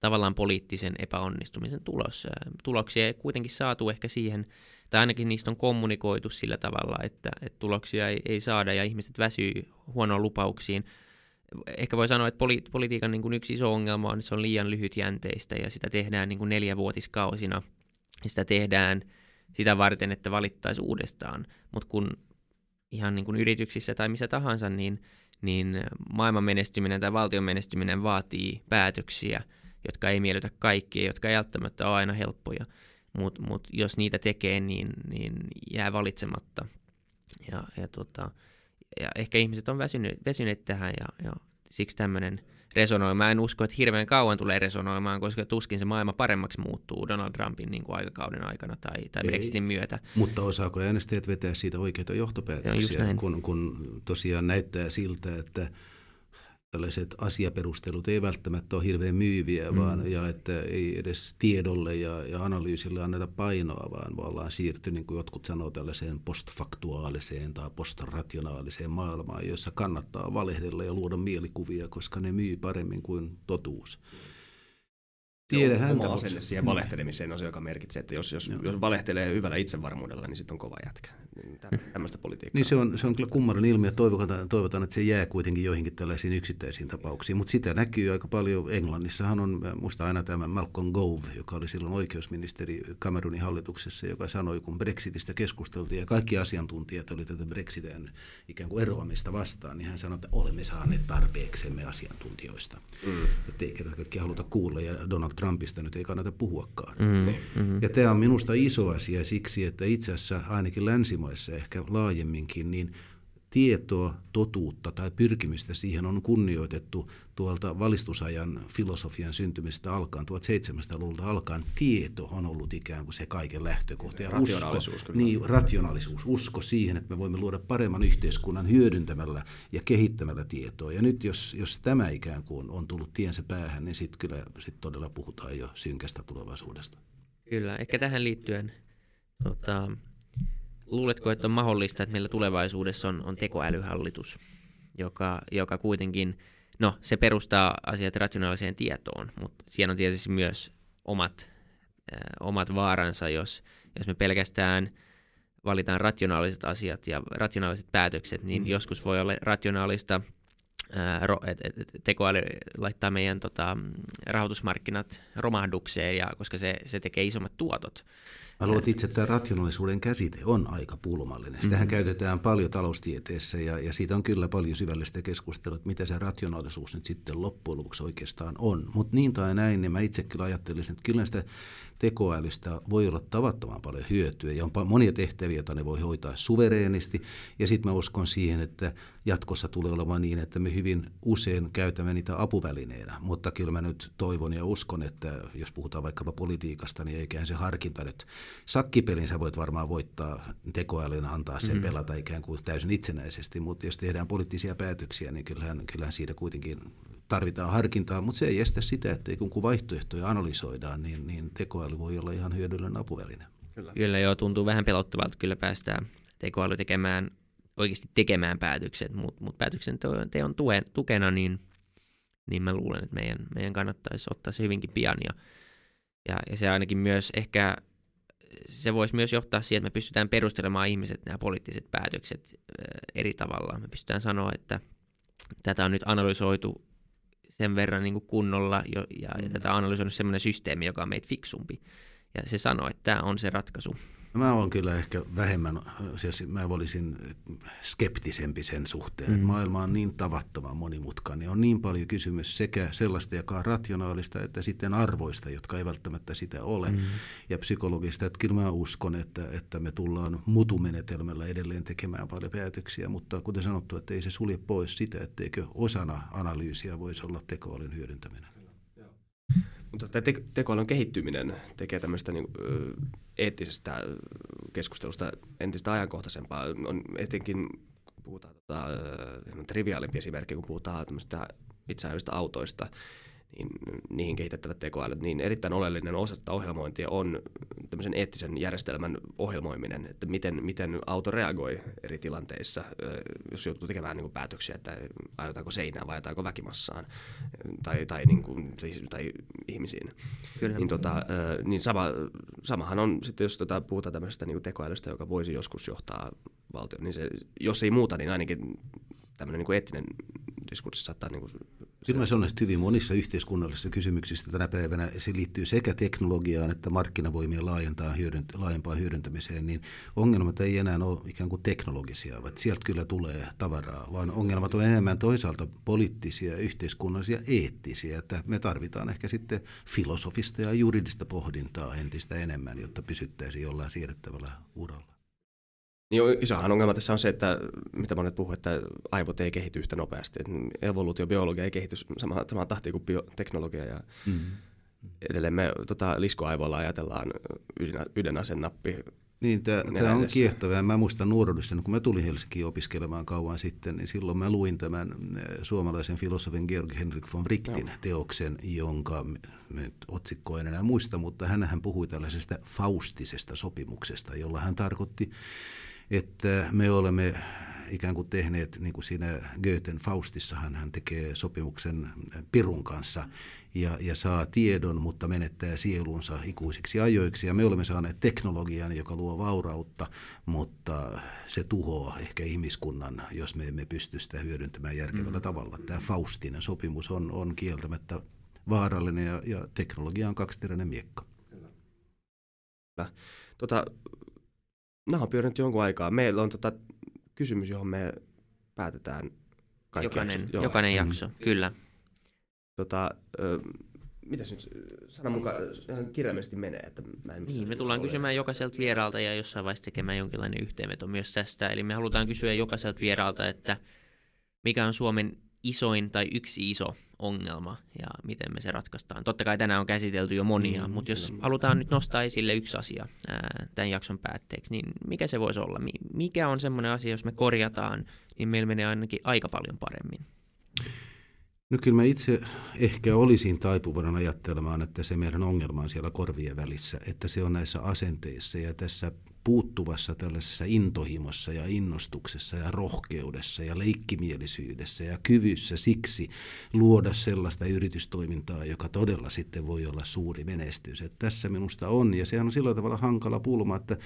tavallaan poliittisen epäonnistumisen tulos. Tuloksia ei kuitenkin saatu ehkä siihen, tai ainakin niistä on kommunikoitu sillä tavalla, että, että tuloksia ei, ei saada, ja ihmiset väsyy huonoon lupauksiin. Ehkä voi sanoa, että poli- politiikan niin kuin yksi iso ongelma on, että se on liian lyhytjänteistä, ja sitä tehdään niin kuin neljävuotiskausina, ja sitä tehdään – sitä varten, että valittaisi uudestaan. Mutta kun ihan niin kuin yrityksissä tai missä tahansa, niin, niin maailman menestyminen tai valtion menestyminen vaatii päätöksiä jotka ei miellytä kaikkia, jotka ei välttämättä ole aina helppoja, mutta mut jos niitä tekee, niin, niin jää valitsematta. Ja, ja, tota, ja ehkä ihmiset on väsyneet, väsyneet tähän ja, ja siksi tämmöinen resonoi. Mä en usko, että hirveän kauan tulee resonoimaan, koska tuskin se maailma paremmaksi muuttuu Donald Trumpin niin kuin aikakauden aikana tai, tai Brexitin myötä. Mutta osaako äänestäjät vetää siitä oikeita johtopäätöksiä, kun, kun tosiaan näyttää siltä, että tällaiset asiaperustelut ei välttämättä ole hirveän myyviä, mm. vaan, ja että ei edes tiedolle ja, ja analyysille anneta painoa, vaan ollaan siirty, niin kuin jotkut sanoo, tällaiseen postfaktuaaliseen tai postrationaaliseen maailmaan, jossa kannattaa valehdella ja luoda mielikuvia, koska ne myy paremmin kuin totuus. Tiedä häntä. Oma asenne siihen valehtelemiseen on se, joka merkitsee, että jos, jos, jos valehtelee hyvällä itsevarmuudella, niin sitten on kova jätkä. Tämmöistä politiikkaa. Niin se on, se on kyllä kummallinen ilmiö. Toivotaan, toivotaan, että se jää kuitenkin joihinkin tällaisiin yksittäisiin tapauksiin. Mutta sitä näkyy aika paljon. Englannissahan on musta aina tämä Malcolm Gove, joka oli silloin oikeusministeri Cameronin hallituksessa, joka sanoi, kun Brexitistä keskusteltiin ja kaikki asiantuntijat oli tätä Brexitin ikään kuin eroamista vastaan, niin hän sanoi, että olemme saaneet tarpeeksemme asiantuntijoista. Mm. Että ei kerta kaikki haluta kuulla ja Donald Trumpista nyt ei kannata puhuakaan. Mm, mm. Ja tämä on minusta iso asia siksi, että itse asiassa ainakin länsimaissa ehkä laajemminkin, niin tietoa, totuutta tai pyrkimystä siihen on kunnioitettu tuolta valistusajan filosofian syntymistä alkaen, 1700-luvulta alkaen. Tieto on ollut ikään kuin se kaiken lähtökohta. Ja rationaalisuus. Usko, niin, rationaalisuus, usko siihen, että me voimme luoda paremman yhteiskunnan hyödyntämällä ja kehittämällä tietoa. Ja nyt jos, jos tämä ikään kuin on tullut tiensä päähän, niin sitten kyllä sit todella puhutaan jo synkästä tulevaisuudesta. Kyllä, ehkä tähän liittyen tota, luuletko, että on mahdollista, että meillä tulevaisuudessa on, on tekoälyhallitus, joka, joka kuitenkin, no se perustaa asiat rationaaliseen tietoon, mutta siinä on tietysti myös omat, äh, omat vaaransa, jos, jos me pelkästään valitaan rationaaliset asiat ja rationaaliset päätökset, niin mm. joskus voi olla rationaalista et, tekoäly laittaa meidän tota, rahoitusmarkkinat romahdukseen, ja, koska se, se tekee isommat tuotot. Mä luulen, että itse tämä rationaalisuuden käsite on aika pulmallinen. Sitähän mm-hmm. käytetään paljon taloustieteessä ja, ja siitä on kyllä paljon syvällistä keskustelua, että mitä se rationaalisuus nyt sitten loppujen lopuksi oikeastaan on. Mutta niin tai näin, niin mä itse kyllä ajattelisin, että kyllä sitä tekoälystä voi olla tavattoman paljon hyötyä ja on monia tehtäviä, joita ne voi hoitaa suvereenisti. Ja sitten mä uskon siihen, että jatkossa tulee olemaan niin, että me hyvin usein käytämme niitä apuvälineenä. Mutta kyllä mä nyt toivon ja uskon, että jos puhutaan vaikkapa politiikasta, niin eiköhän se harkinta nyt. Sakkipelin sä voit varmaan voittaa tekoälyn, antaa sen mm. pelata ikään kuin täysin itsenäisesti, mutta jos tehdään poliittisia päätöksiä, niin kyllähän, kyllähän siitä kuitenkin tarvitaan harkintaa, mutta se ei estä sitä, että kun vaihtoehtoja analysoidaan, niin, niin tekoäly voi olla ihan hyödyllinen apuväline. Kyllä. kyllä joo, tuntuu vähän pelottavalta, kyllä päästään tekoäly tekemään, oikeasti tekemään päätökset, mutta mut päätöksenteon tuen, tukena, niin, niin mä luulen, että meidän, meidän kannattaisi ottaa se hyvinkin pian. Ja, ja, ja se ainakin myös ehkä, se voisi myös johtaa siihen, että me pystytään perustelemaan ihmiset nämä poliittiset päätökset eri tavalla. Me pystytään sanoa, että tätä on nyt analysoitu sen verran niin kuin kunnolla jo, ja, ja mm. tätä on analysoinut sellainen systeemi, joka on meitä fiksumpi. Ja se sanoo, että tämä on se ratkaisu. No mä olen kyllä ehkä vähemmän, siis mä olisin skeptisempi sen suhteen, mm. että maailma on niin tavattoman monimutkainen. On niin paljon kysymys sekä sellaista, joka on rationaalista, että sitten arvoista, jotka ei välttämättä sitä ole. Mm. Ja psykologista, että kyllä mä uskon, että, että me tullaan mutumenetelmällä edelleen tekemään paljon päätöksiä, mutta kuten sanottu, että ei se sulje pois sitä, etteikö osana analyysiä voisi olla tekoälyn hyödyntäminen. Mutta tämä te- tekoälyn kehittyminen tekee tämmöistä niin, eettisestä keskustelusta entistä ajankohtaisempaa. On etenkin, puhutaan tota, triviaalimpi esimerkki, kun puhutaan tämmöistä itseävistä autoista, niin niihin kehitettävät tekoälyt, niin erittäin oleellinen osa tätä ohjelmointia on tämmöisen eettisen järjestelmän ohjelmoiminen, että miten, miten auto reagoi eri tilanteissa, jos joutuu tekemään niin kuin päätöksiä, että ajetaanko seinään vai ajetaanko väkimassaan tai, tai, niin kuin, tai, tai ihmisiin. Kyllä. Niin, tota, niin sama, samahan on sitten, jos tota, puhutaan tämmöisestä niin tekoälystä, joka voisi joskus johtaa valtioon, niin se, jos ei muuta, niin ainakin tämmöinen niin kuin eettinen diskurssi saattaa niin kuin Kyllä sanon, että hyvin monissa yhteiskunnallisissa kysymyksissä tänä päivänä se liittyy sekä teknologiaan että markkinavoimien laajentaa hyödynt- laajempaan hyödyntämiseen, niin ongelmat ei enää ole ikään kuin teknologisia, vaan sieltä kyllä tulee tavaraa, vaan ongelmat on enemmän toisaalta poliittisia, yhteiskunnallisia, eettisiä, että me tarvitaan ehkä sitten filosofista ja juridista pohdintaa entistä enemmän, jotta pysyttäisiin jollain siedettävällä uralla. Niin isohan ongelma tässä on se, että mitä monet puhuvat, että aivot ei kehity yhtä nopeasti. Evoluutiobiologia ei kehity samaan, samaan tahtiin kuin bioteknologia. Ja mm-hmm. Edelleen me tota, liskoaivoilla ajatellaan ydin, nappi. Niin, tämä on kiehtovaa. Mä muistan nuoruudessa, kun mä tulin Helsinkiin opiskelemaan kauan sitten, niin silloin mä luin tämän eh, suomalaisen filosofin Georg Henrik von Wrightin no. teoksen, jonka otsikko en enää muista, mutta hän puhui tällaisesta faustisesta sopimuksesta, jolla hän tarkoitti että me olemme ikään kuin tehneet, niin kuin siinä Goethen Faustissahan hän tekee sopimuksen Pirun kanssa ja, ja saa tiedon, mutta menettää sielunsa ikuisiksi ajoiksi. Ja me olemme saaneet teknologian, joka luo vaurautta, mutta se tuhoaa ehkä ihmiskunnan, jos me emme pysty sitä hyödyntämään järkevällä mm. tavalla. Tämä Faustinen sopimus on, on kieltämättä vaarallinen ja, ja teknologia on kaksiteräinen miekka. Kyllä. Tota, nämä on pyörinyt jonkun aikaa. Meillä on tota kysymys, johon me päätetään kaikki Jokainen, jaksot. jokainen jakso, mm. kyllä. Tota, ö, mitäs nyt sanan mukaan kirjaimellisesti menee? Että mä en niin, me tullaan ole. kysymään jokaiselta vieraalta ja jossain vaiheessa tekemään jonkinlainen yhteenveto myös tästä. Eli me halutaan kysyä jokaiselta vieraalta, että mikä on Suomen isoin tai yksi iso ongelma ja miten me se ratkaistaan. Totta kai tänään on käsitelty jo monia, mm, mutta jos kyllä. halutaan nyt nostaa esille yksi asia ää, tämän jakson päätteeksi, niin mikä se voisi olla? Mikä on semmoinen asia, jos me korjataan, niin meillä menee ainakin aika paljon paremmin? No kyllä mä itse ehkä olisin taipuvana ajattelemaan, että se meidän ongelma on siellä korvien välissä, että se on näissä asenteissa ja tässä puuttuvassa tällaisessa intohimossa ja innostuksessa ja rohkeudessa ja leikkimielisyydessä ja kyvyssä siksi luoda sellaista yritystoimintaa, joka todella sitten voi olla suuri menestys. Että tässä minusta on, ja sehän on sillä tavalla hankala pulma, että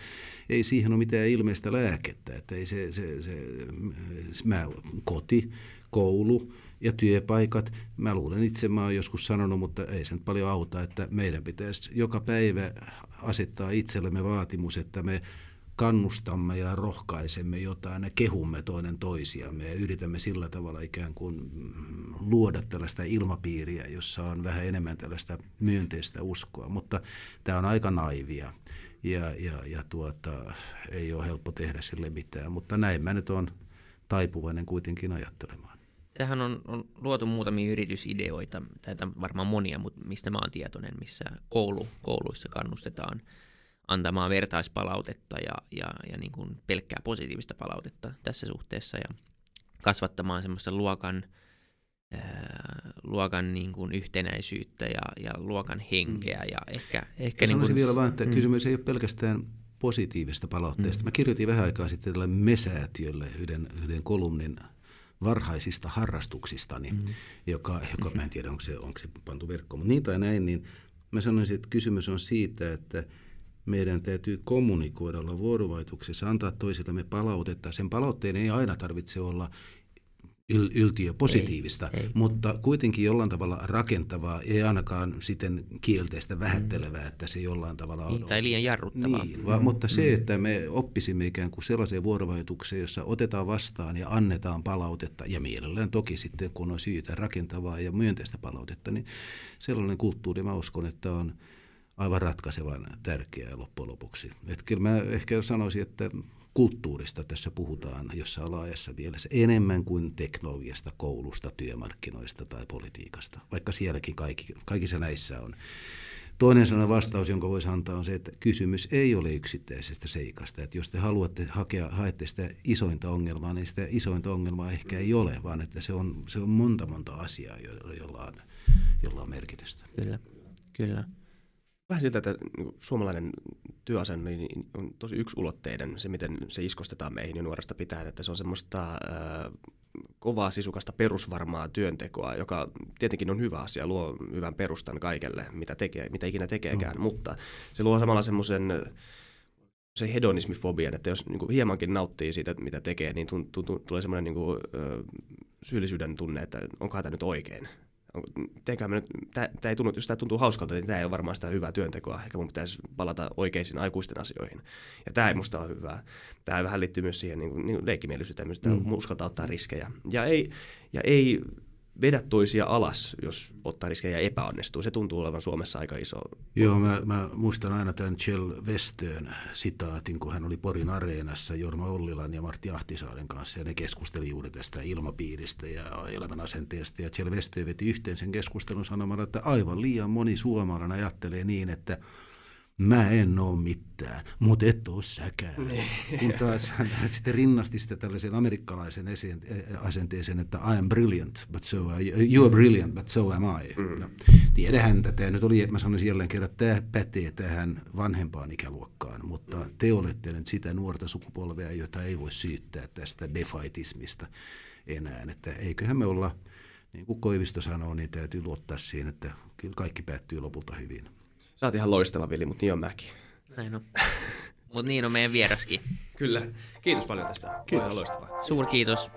ei siihen ole mitään ilmeistä lääkettä, että ei se, se, se mä, koti, koulu, ja työpaikat. Mä luulen itse, mä oon joskus sanonut, mutta ei se nyt paljon auta, että meidän pitäisi joka päivä asettaa itsellemme vaatimus, että me kannustamme ja rohkaisemme jotain ja kehumme toinen toisiamme ja yritämme sillä tavalla ikään kuin luoda tällaista ilmapiiriä, jossa on vähän enemmän tällaista myönteistä uskoa, mutta tämä on aika naivia ja, ja, ja tuota, ei ole helppo tehdä sille mitään, mutta näin mä nyt on taipuvainen kuitenkin ajattelemaan. Tähän on, on luotu muutamia yritysideoita, tai varmaan monia, mutta mistä mä oon tietoinen, missä koulu, kouluissa kannustetaan antamaan vertaispalautetta ja, ja, ja niin kuin pelkkää positiivista palautetta tässä suhteessa ja kasvattamaan semmoista luokan, ää, luokan niin kuin yhtenäisyyttä ja, ja luokan henkeä. Mm. Ja ehkä, ehkä niin kuin, vielä vain, että mm. kysymys ei ole pelkästään positiivista palautteesta. Mm. Mä kirjoitin vähän aikaa sitten tälle mesäätiölle yhden, yhden kolumnin – varhaisista harrastuksistani, mm. joka, joka <laughs> mä en tiedä, onko se, onko se pantu verkkoon, mutta niin tai näin, niin mä sanoisin, että kysymys on siitä, että meidän täytyy kommunikoida, olla vuorovaikutuksessa, antaa toisillemme palautetta. Sen palautteen ei aina tarvitse olla yl- yltiö positiivista, ei, ei. mutta kuitenkin jollain tavalla rakentavaa, ei ainakaan sitten kielteistä vähättelevää, mm. että se jollain tavalla on... Niin, tai liian jarruttavaa. Niin, vaan, mm. mutta se, että me oppisimme ikään kuin sellaiseen vuorovaikutukseen, jossa otetaan vastaan ja annetaan palautetta, ja mielellään toki sitten, kun on syytä rakentavaa ja myönteistä palautetta, niin sellainen kulttuuri, mä uskon, että on aivan ratkaisevan tärkeää loppujen lopuksi. Että kyllä mä ehkä sanoisin, että kulttuurista tässä puhutaan jossain laajassa mielessä enemmän kuin teknologiasta, koulusta, työmarkkinoista tai politiikasta, vaikka sielläkin kaikki, kaikissa näissä on. Toinen sana vastaus, jonka voisi antaa, on se, että kysymys ei ole yksittäisestä seikasta. Että jos te haluatte hakea, haette sitä isointa ongelmaa, niin sitä isointa ongelmaa ehkä ei ole, vaan että se on, se on monta monta asiaa, jolla on, jolla on merkitystä. Kyllä, kyllä vähän siltä, että niin suomalainen työasenne niin on tosi yksulotteiden, se miten se iskostetaan meihin jo nuoresta pitäen, että se on semmoista äh, kovaa sisukasta perusvarmaa työntekoa, joka tietenkin on hyvä asia, luo hyvän perustan kaikelle, mitä, tekee, mitä ikinä tekeekään, mm. mutta se luo samalla semmoisen se hedonismifobian, että jos niin kuin hiemankin nauttii siitä, mitä tekee, niin tunt, tunt, tulee semmoinen niin kuin, ö, syyllisyyden tunne, että onkohan tämä nyt oikein. Tämä ei tunnu, jos tämä tuntuu hauskalta, niin tämä ei ole varmaan sitä hyvää työntekoa. Ehkä mun pitäisi palata oikeisiin aikuisten asioihin. Ja tämä ei musta ole hyvää. Tämä vähän liittyy myös siihen niin kuin, niin leikkimielisyyteen, että mm. uskaltaa ottaa riskejä. Ja ei, ja ei vedä toisia alas, jos ottaa riskejä ja epäonnistuu. Se tuntuu olevan Suomessa aika iso. Joo, mä, mä muistan aina tämän Kjell Westön sitaatin, kun hän oli Porin areenassa Jorma Ollilan ja Martti Ahtisaaren kanssa, ja ne keskusteli juuri tästä ilmapiiristä ja elämän asenteesta, ja Kjell Westö veti yhteen sen keskustelun sanomalla, että aivan liian moni suomalainen ajattelee niin, että mä en oo mitään, mutta et oo säkään. Niin. Kun taas hän sitten rinnasti sitä tällaisen amerikkalaisen asenteeseen, että I am brilliant, but so are, you are brilliant, but so am I. Mm. No, tiedähän tätä, nyt oli, mä sanoisin jälleen kerran, että tämä pätee tähän vanhempaan ikäluokkaan, mutta mm. te olette nyt sitä nuorta sukupolvea, jota ei voi syyttää tästä defaitismista enää, että eiköhän me olla, niin kuin Koivisto sanoo, niin täytyy luottaa siihen, että kyllä kaikki päättyy lopulta hyvin. Sä oot ihan loistava, Vili, mutta niin on mäkin. Näin on. <laughs> mutta niin on meidän vieraskin. Kyllä. Kiitos paljon tästä. Kiitos. Loistavaa. Suur kiitos.